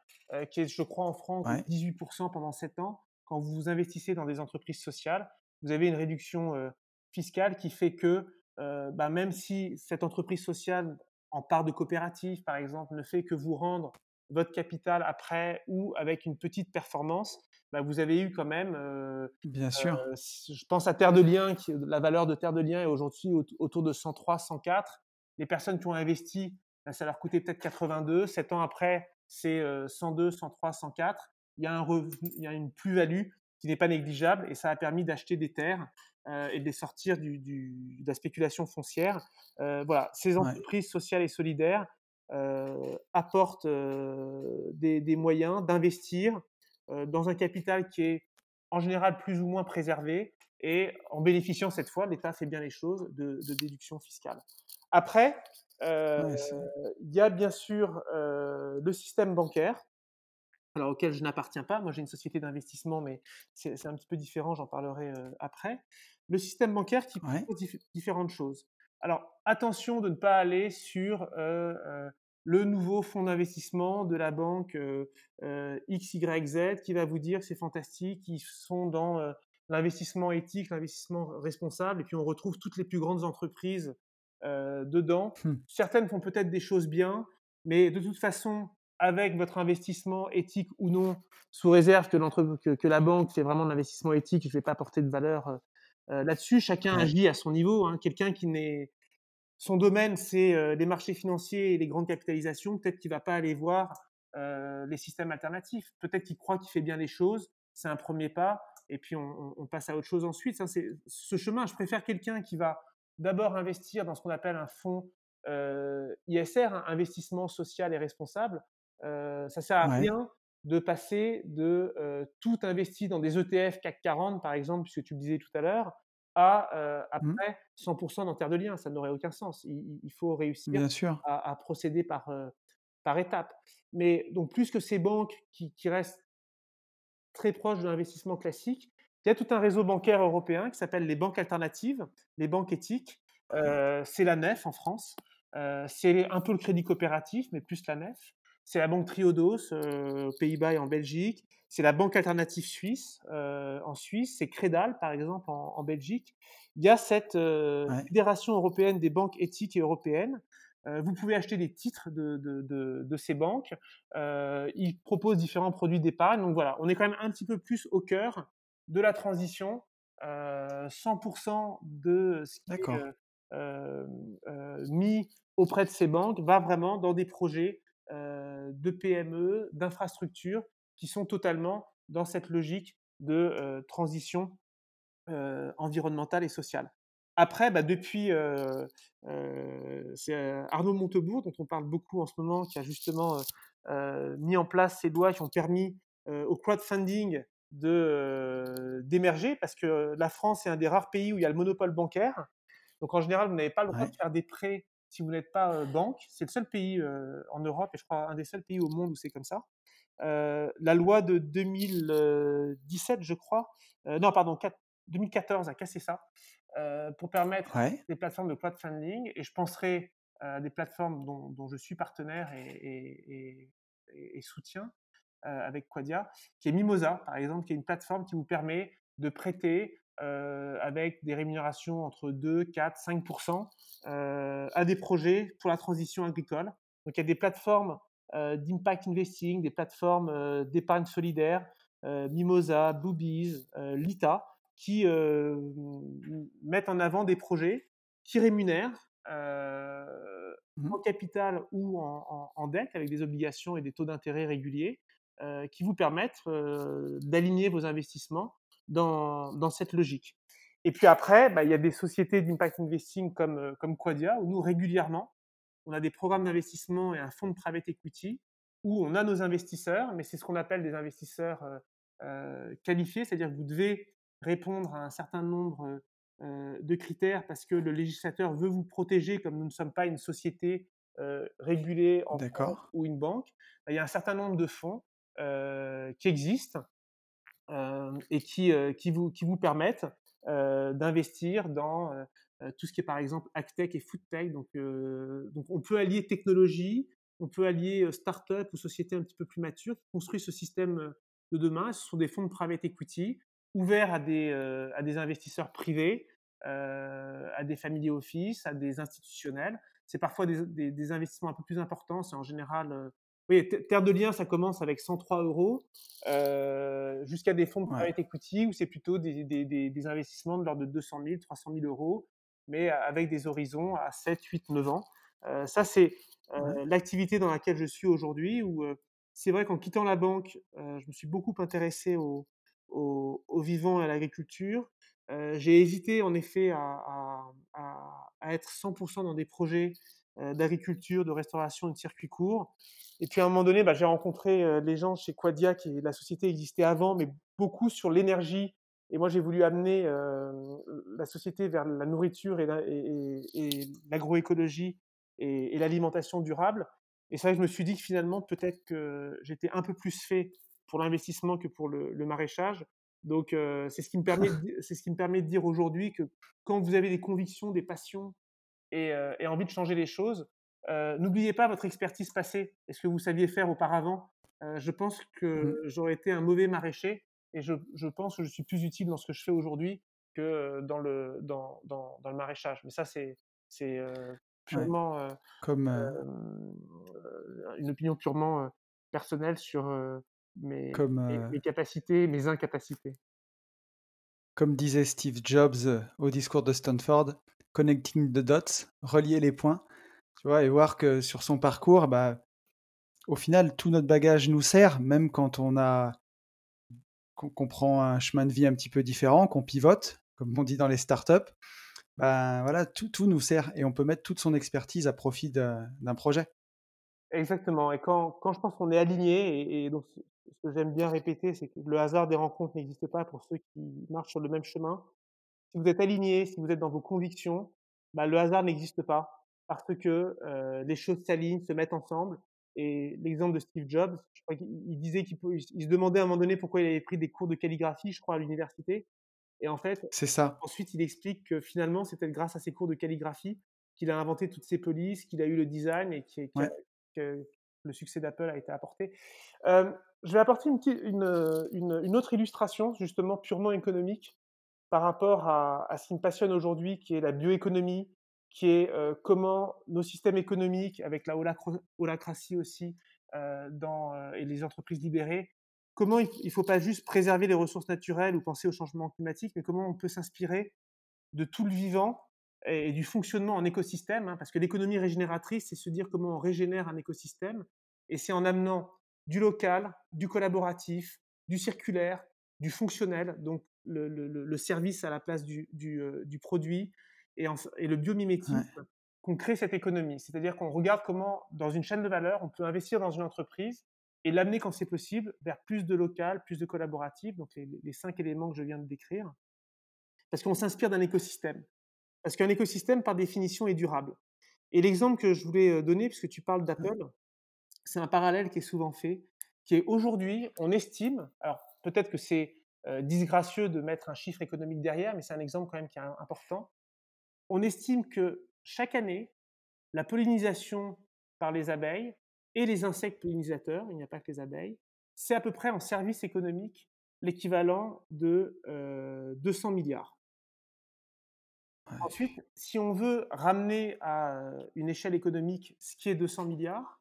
qui est, je crois, en France, de 18% pendant 7 ans. Quand vous investissez dans des entreprises sociales, vous avez une réduction fiscale qui fait que bah, même si cette entreprise sociale en part de coopérative, par exemple, ne fait que vous rendre votre capital après ou avec une petite performance, bah, vous avez eu quand même. Bien sûr. je pense à Terre de Liens, qui, la valeur de Terre de Liens est aujourd'hui autour de 103, 104. Les personnes qui ont investi, ça leur coûtait peut-être 82. Sept ans après, c'est 102, 103, 104. Il y a, un il y a une plus-value qui n'est pas négligeable et ça a permis d'acheter des terres et de les sortir du, de la spéculation foncière. voilà, ces entreprises sociales et solidaires apportent des, des, moyens d'investir dans un capital qui est en général plus ou moins préservé et en bénéficiant cette fois, l'État fait bien les choses, de, de déduction fiscale. Après, il y a bien sûr le système bancaire, alors auquel je n'appartiens pas. Moi, j'ai une société d'investissement, mais c'est un petit peu différent, j'en parlerai après. Le système bancaire qui propose différentes choses. Alors, attention de ne pas aller sur le nouveau fonds d'investissement de la banque XYZ qui va vous dire que c'est fantastique, qu'ils sont dans l'investissement éthique, l'investissement responsable, et puis on retrouve toutes les plus grandes entreprises dedans. Mmh. Certaines font peut-être des choses bien, mais de toute façon, avec votre investissement éthique ou non, sous réserve que, que, la banque fait vraiment de l'investissement éthique, je ne vais pas apporter de valeur là-dessus. Chacun agit à son niveau. Hein. Quelqu'un qui n'est son domaine, c'est les marchés financiers et les grandes capitalisations. Peut-être qu'il ne va pas aller voir les systèmes alternatifs. Peut-être qu'il croit qu'il fait bien les choses. C'est un premier pas. Et puis on, passe à autre chose ensuite. Ça, c'est ce chemin. Je préfère quelqu'un qui va d'abord investir dans ce qu'on appelle un fonds ISR, un investissement social et responsable. ça sert à rien de passer de tout investi dans des ETF CAC 40, par exemple, puisque tu le disais tout à l'heure, à mmh. après 100% dans Terre de Liens. Ça n'aurait aucun sens. Il, faut réussir À, procéder par, par étapes. Mais donc, plus que ces banques qui, restent très proches de l'investissement classique, il y a tout un réseau bancaire européen qui s'appelle les banques alternatives, les banques éthiques. c'est la NEF en France. c'est un peu le crédit coopératif, mais plus la NEF. C'est la banque Triodos aux Pays-Bas et en Belgique. C'est la banque alternative suisse en Suisse. C'est Credal, par exemple, en, Belgique. Il y a cette fédération européenne des banques éthiques et européennes. vous pouvez acheter des titres de, de, ces banques. ils proposent différents produits d'épargne. Donc voilà, on est quand même un petit peu plus au cœur de la transition. 100% de ce qui est mis auprès de ces banques va vraiment dans des projets de PME, d'infrastructures qui sont totalement dans cette logique de transition environnementale et sociale. Après, bah, depuis, c'est Arnaud Montebourg, dont on parle beaucoup en ce moment, qui a justement mis en place ces lois qui ont permis au crowdfunding d'émerger, parce que la France est un des rares pays où il y a le monopole bancaire. Donc en général, vous n'avez pas le droit de faire des prêts si vous n'êtes pas banque. C'est le seul pays en Europe et je crois un des seuls pays au monde où c'est comme ça. la loi de 2017, je crois, non, pardon, 2014 a cassé ça pour permettre des plateformes de crowdfunding. Et je penserai à des plateformes dont, je suis partenaire et, et, soutien avec Quadia, qui est Mimosa, par exemple, qui est une plateforme qui vous permet de prêter avec des rémunérations entre 2, 4, 5% à des projets pour la transition agricole. Donc il y a des plateformes d'impact investing, des plateformes d'épargne solidaire, Mimosa, Boobies, Lita, qui mettent en avant des projets qui rémunèrent mmh en capital ou en, en, dette avec des obligations et des taux d'intérêt réguliers qui vous permettent d'aligner vos investissements dans, cette logique. Et puis après, bah, il y a des sociétés d'impact investing comme, euh, comme Quadia, où nous, régulièrement, on a des programmes d'investissement et un fonds de private equity, où on a nos investisseurs, mais c'est ce qu'on appelle des investisseurs euh, euh, qualifiés, c'est-à-dire que vous devez répondre à un certain nombre de critères parce que le législateur veut vous protéger, comme nous ne sommes pas une société régulée en France ou une banque. Bah, il y a un certain nombre de fonds qui existent et qui, qui, vous, qui vous permettent d'investir dans tout ce qui est par exemple AgTech et FoodTech. Donc, donc on peut allier technologie, on peut allier start-up ou sociétés un petit peu plus matures qui construisent ce système de demain. Ce sont des fonds de private equity ouverts à des, à des investisseurs privés, à des family office, à des institutionnels. C'est parfois des, des, investissements un peu plus importants. C'est en général oui, Terre de Liens, ça commence avec 103 euros euh, jusqu'à des fonds de private equity où c'est plutôt des, des, des, investissements de l'ordre de 200 000, 300 000 euros, mais avec des horizons à 7, 8, 9 ans. Euh, ça, c'est euh, l'activité dans laquelle je suis aujourd'hui où c'est vrai qu'en quittant la banque, je me suis beaucoup intéressé au, au, au vivant et à l'agriculture. J'ai hésité en effet à, à, à, à être 100% dans des projets d'agriculture, de restauration et de circuits courts. Et puis à un moment donné, bah, j'ai rencontré euh, les gens chez Quadia, qui la société existait avant, mais beaucoup sur l'énergie. Et moi, j'ai voulu amener euh, la société vers la nourriture et, l'agroécologie et, et l'alimentation durable. Et ça, je me suis dit que finalement, peut-être que j'étais un peu plus fait pour l'investissement que pour le, maraîchage. Donc, euh, c'est ce qui me permet, c'est ce qui me permet de dire aujourd'hui que quand vous avez des convictions, des passions et, et envie de changer les choses, euh, n'oubliez pas votre expertise passée et ce que vous saviez faire auparavant. Euh, je pense que mmh. j'aurais été un mauvais maraîcher et je, je, pense que je suis plus utile dans ce que je fais aujourd'hui que dans le, dans, dans, dans, le maraîchage. Mais ça, c'est euh, purement comme une opinion purement personnelle sur mes, mes, capacités, mes incapacités. Comme disait Steve Jobs au discours de Stanford, connecting the dots, relier les points tu vois, et voir que sur son parcours, bah, au final, tout notre bagage nous sert, même quand on a qu'on prend un chemin de vie un petit peu différent, qu'on pivote, comme on dit dans les startups. Bah, voilà, tout, tout nous sert et on peut mettre toute son expertise à profit d'un projet. Exactement. Et quand, quand je pense qu'on est aligné, et, donc ce que j'aime bien répéter, c'est que le hasard des rencontres n'existe pas pour ceux qui marchent sur le même chemin. Si vous êtes aligné, si vous êtes dans vos convictions, bah, le hasard n'existe pas parce que euh, les choses s'alignent, se mettent ensemble. Et l'exemple de Steve Jobs, je crois qu'il disait qu'il il se demandait à un moment donné pourquoi il avait pris des cours de calligraphie, je crois, à l'université. Et en fait, c'est ça. Ensuite, il explique que finalement, c'était grâce à ses cours de calligraphie qu'il a inventé toutes ces polices, qu'il a eu le design et que le succès d'Apple a été apporté. Euh, je vais apporter une, une, une, une, autre illustration, justement purement économique, par rapport à, ce qui me passionne aujourd'hui, qui est la bioéconomie, qui est comment nos systèmes économiques, avec la holacratie aussi, et les entreprises libérées, comment il ne faut pas juste préserver les ressources naturelles ou penser au changement climatique, mais comment on peut s'inspirer de tout le vivant et, du fonctionnement en écosystème, hein, parce que l'économie régénératrice, c'est se dire comment on régénère un écosystème, et c'est en amenant du local, du collaboratif, du circulaire, du fonctionnel, donc le, le, le service à la place du, du, du produit, et, et le biomimétisme qu'on crée cette économie. C'est-à-dire qu'on regarde comment, dans une chaîne de valeur, on peut investir dans une entreprise et l'amener quand c'est possible vers plus de local, plus de collaboratif, donc les, cinq éléments que je viens de décrire, parce qu'on s'inspire d'un écosystème. Parce qu'un écosystème, par définition, est durable. Et l'exemple que je voulais euh, donner, puisque tu parles d'Apple, c'est un parallèle qui est souvent fait, qui est aujourd'hui, on estime, alors peut-être que c'est euh, disgracieux de mettre un chiffre économique derrière, mais c'est un exemple quand même qui est important. On estime que chaque année, la pollinisation par les abeilles et les insectes pollinisateurs, il n'y a pas que les abeilles, c'est à peu près en service économique l'équivalent de 200 euh, milliards. Ensuite, si on veut ramener à une échelle économique ce qui est 200 milliards,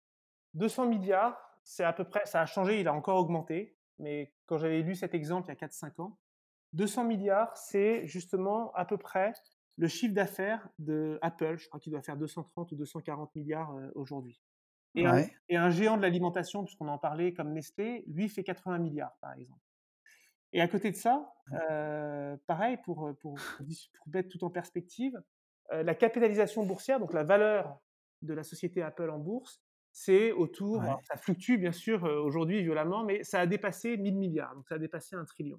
200 milliards, c'est à peu près, ça a changé, il a encore augmenté, mais quand j'avais lu cet exemple il y a 4-5 ans, 200 milliards, c'est justement à peu près le chiffre d'affaires de Apple, je crois qu'il doit faire 230 ou 240 milliards euh, aujourd'hui. Et, un géant de l'alimentation, puisqu'on en parlait comme Nestlé, lui fait 80 milliards, par exemple. Et à côté de ça, euh, pareil, pour, pour, mettre tout en perspective, euh, la capitalisation boursière, donc la valeur de la société Apple en bourse, c'est autour, ça fluctue bien sûr aujourd'hui violemment, mais ça a dépassé 1000 milliards, donc ça a dépassé un trillion.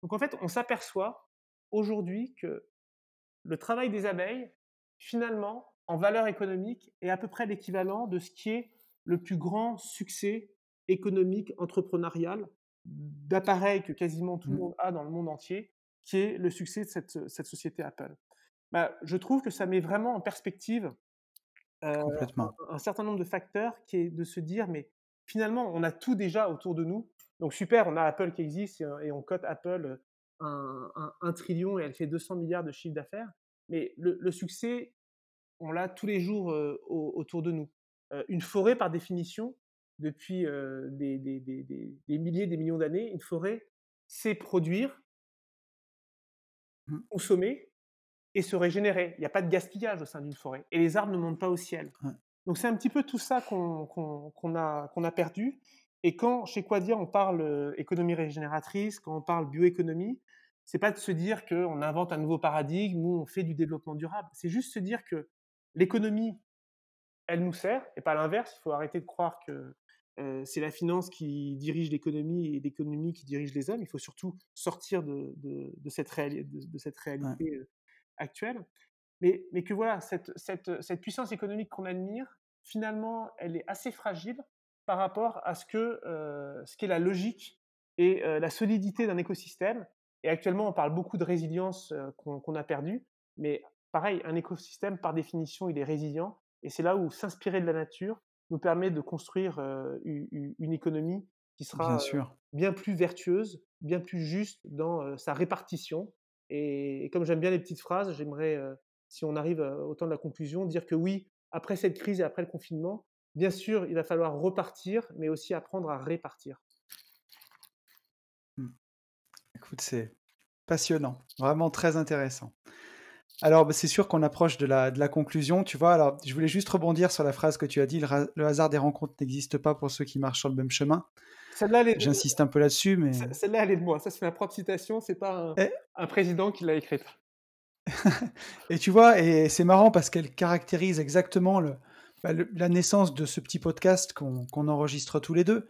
Donc en fait, on s'aperçoit aujourd'hui que le travail des abeilles, finalement, en valeur économique, est à peu près l'équivalent de ce qui est le plus grand succès économique, entrepreneurial, d'appareils que quasiment tout le mmh. monde a dans le monde entier, qui est le succès de cette, société Apple. bah, je trouve que ça met vraiment en perspective euh, Complètement. un, un certain nombre de facteurs qui est de se dire, mais finalement, on a tout déjà autour de nous. Donc super, on a Apple qui existe et, et on cote Apple un, un- un trillion et elle fait 200 milliards de chiffre d'affaires. Mais le, le succès, on l'a tous les jours euh, au- autour de nous. Euh, une forêt, par définition, depuis euh, des, des- des- des- des milliers, des millions d'années, une forêt, c'est produire, Mm. consommer et se régénérer. Il n'y a pas de gaspillage au sein d'une forêt. Et les arbres ne montent pas au ciel. Ouais. Donc c'est un petit peu tout ça qu'on a, qu'on a perdu. Et quand chez Quadia on parle euh, économie régénératrice, quand on parle bioéconomie, c'est pas de se dire qu'on invente un nouveau paradigme ou on fait du développement durable. C'est juste se dire que l'économie, elle nous sert, et pas l'inverse. Il faut arrêter de croire que euh, c'est la finance qui dirige l'économie et l'économie qui dirige les hommes. Il faut surtout sortir de, de- de cette, réali- de- de cette réalité euh, actuelle. Mais, mais que voilà, cette, cette, cette puissance économique qu'on admire, finalement, elle est assez fragile par rapport à ce que euh, ce qu'est la logique et euh, la solidité d'un écosystème. Et actuellement, on parle beaucoup de résilience euh, qu'on a perdue, mais pareil, un écosystème, par définition, il est résilient. Et c'est là où s'inspirer de la nature nous permet de construire euh, u- u- une économie qui sera Bien euh, sûr. bien plus vertueuse, bien plus juste dans euh, sa répartition. Et, comme j'aime bien les petites phrases, j'aimerais, si on arrive au temps de la conclusion, dire que oui, après cette crise et après le confinement, bien sûr, il va falloir repartir, mais aussi apprendre à répartir. Écoute, c'est passionnant, vraiment très intéressant. Alors, bah, c'est sûr qu'on approche de la, de la conclusion, tu vois. Alors, je voulais juste rebondir sur la phrase que tu as dit, le, hasard des rencontres n'existe pas pour ceux qui marchent sur le même chemin. Celle-là, J'insiste un peu là-dessus, mais... ce- celle-là, elle est de moi. Ça, c'est ma propre citation. C'est pas un, Eh. un président qui l'a écrite. Et tu vois, et c'est marrant parce qu'elle caractérise exactement le, bah, le- la naissance de ce petit podcast qu'on enregistre tous les deux,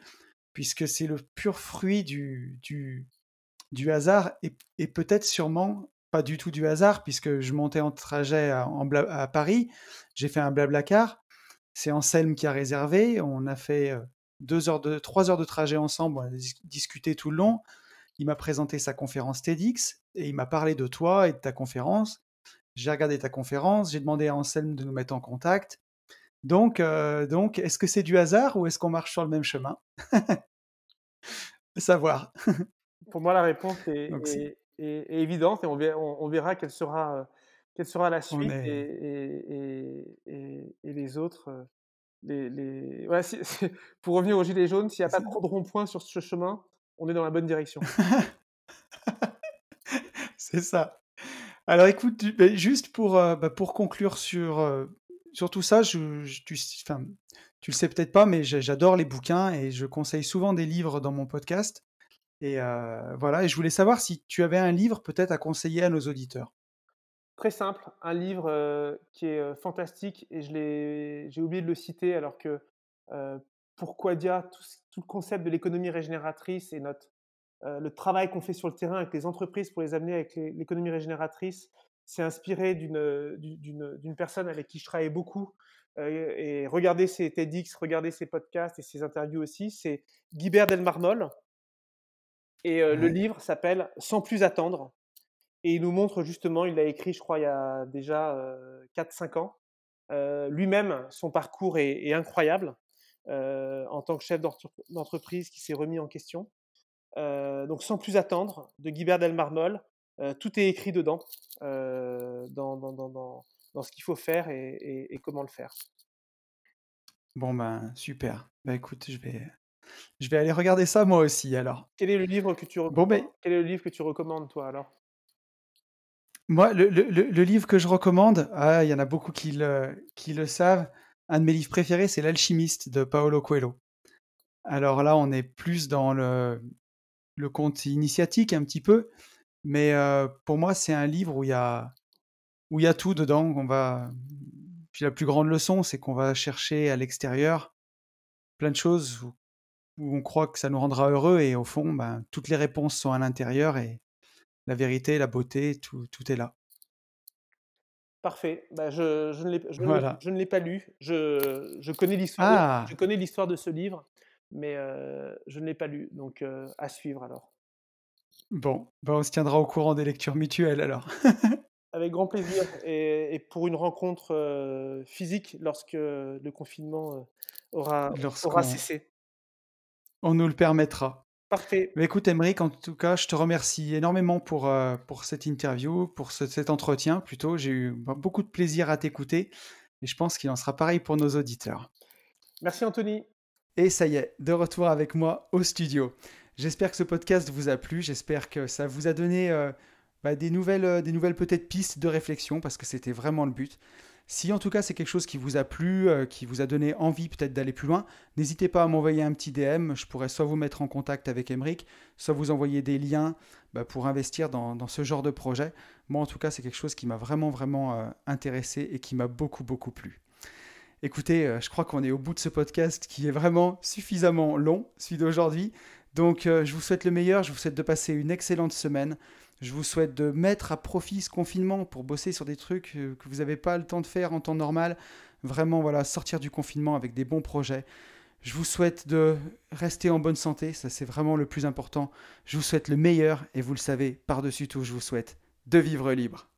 puisque c'est le pur fruit du, du, du hasard et, et peut-être sûrement pas du tout du hasard, puisque je montais en trajet à, en bla- à Paris, j'ai fait un blablacar, c'est Anselme qui a réservé, on a fait euh, deux heures de, trois heures de trajet ensemble, on a dis- discuté tout le long, il m'a présenté sa conférence TEDx et il m'a parlé de toi et de ta conférence. J'ai regardé ta conférence, j'ai demandé à Anselme de nous mettre en contact. Donc, euh, donc est-ce que c'est du hasard ou est-ce qu'on marche sur le même chemin? Savoir. Pour moi, la réponse est, Donc, est- évidente et on verra, on- on verra quelle sera, euh, quelle sera la suite est- et, les autres. euh, Les, les... voilà, si- si- pour revenir aux Gilets jaunes, s'il n'y a pas trop de ronds-points sur ce chemin, on est dans la bonne direction. C'est ça. Alors écoute, juste pour, euh, bah, pour conclure sur, euh, sur tout ça, je, je- tu, tu le sais peut-être pas, mais j'adore les bouquins et je conseille souvent des livres dans mon podcast. Et voilà, et je voulais savoir si tu avais un livre peut-être à conseiller à nos auditeurs. Très simple, un livre qui est fantastique et je j'ai oublié de le citer alors que pour Quadia, tout, le concept de l'économie régénératrice et notre, le travail qu'on fait sur le terrain avec les entreprises pour les amener avec l'économie régénératrice, c'est inspiré d'une, du- d'une, d'une personne avec qui je travaille beaucoup. et regardez ses TEDx, regardez ses podcasts et ses interviews aussi, c'est Guibert Delmarmol. Et euh, le livre s'appelle Sans plus attendre. Et il nous montre justement, il l'a écrit, je crois, il y a déjà euh, 4-5 ans. Euh, Lui-même, son parcours est, est incroyable en tant que chef d'entre- d'entreprise qui s'est remis en question. Donc, sans plus attendre, de Guibert Delmarmol, tout est écrit dedans, dans, dans, dans, dans, dans ce qu'il faut faire et, et- et comment le faire. Bon ben super. Bah écoute, je vais, je vais aller regarder ça moi aussi alors. Quel est le livre que tu Bon recommandes ben Quel est le livre que tu recommandes, toi, alors? Moi, le, le- le- le livre que je recommande, ah, il y en a beaucoup qui le, qui le savent. Un de mes livres préférés, c'est L'Alchimiste de Paolo Coelho. Alors là, on est plus dans le, le conte initiatique un petit peu, mais euh, pour moi, c'est un livre où il y a, où il y a tout dedans. On va, puis la plus grande leçon, c'est qu'on va chercher à l'extérieur plein de choses où, on croit que ça nous rendra heureux et au fond, ben, toutes les réponses sont à l'intérieur et la vérité, la beauté, tout, tout est là. Parfait. Bah, je, je ne l'ai, je ne l'ai- Voilà. je ne l'ai pas lu. Je, je connais l'histoire. Ah. De, je connais l'histoire de ce livre, mais euh, je ne l'ai pas lu. Donc euh, à suivre alors. Bon, ben, on se tiendra au courant des lectures mutuelles alors. Avec grand plaisir et et pour une rencontre, heu, physique lorsque le confinement, aura cessé. On nous le permettra. Parfait. Mais écoute, Aymeric, en tout cas, je te remercie énormément pour, heu, pour cette interview, pour ce cet entretien plutôt. J'ai eu beaucoup de plaisir à t'écouter et je pense qu'il en sera pareil pour nos auditeurs. Merci Anthony. Et ça y est, de retour avec moi au studio. J'espère que ce podcast vous a plu, j'espère que ça vous a donné euh, bah, des nouvelles, euh, des nouvelles peut-être pistes de réflexion, parce que c'était vraiment le but. Si en tout cas c'est quelque chose qui vous a plu, euh, qui vous a donné envie peut-être d'aller plus loin, n'hésitez pas à m'envoyer un petit DM, je pourrais soit vous mettre en contact avec Emeric, soit vous envoyer des liens bah, pour investir dans, ce genre de projet. Moi en tout cas c'est quelque chose qui m'a vraiment vraiment euh, intéressé et qui m'a beaucoup beaucoup plu. Écoutez, euh, je crois qu'on est au bout de ce podcast qui est vraiment suffisamment long, celui d'aujourd'hui. Donc je vous souhaite le meilleur, je vous souhaite de passer une excellente semaine. Je vous souhaite de mettre à profit ce confinement pour bosser sur des trucs euh, que vous n'avez pas le temps de faire en temps normal. Vraiment, voilà, sortir du confinement avec des bons projets. Je vous souhaite de rester en bonne santé, ça c'est vraiment le plus important. Je vous souhaite le meilleur et vous le savez, par-dessus tout, je vous souhaite de vivre libre.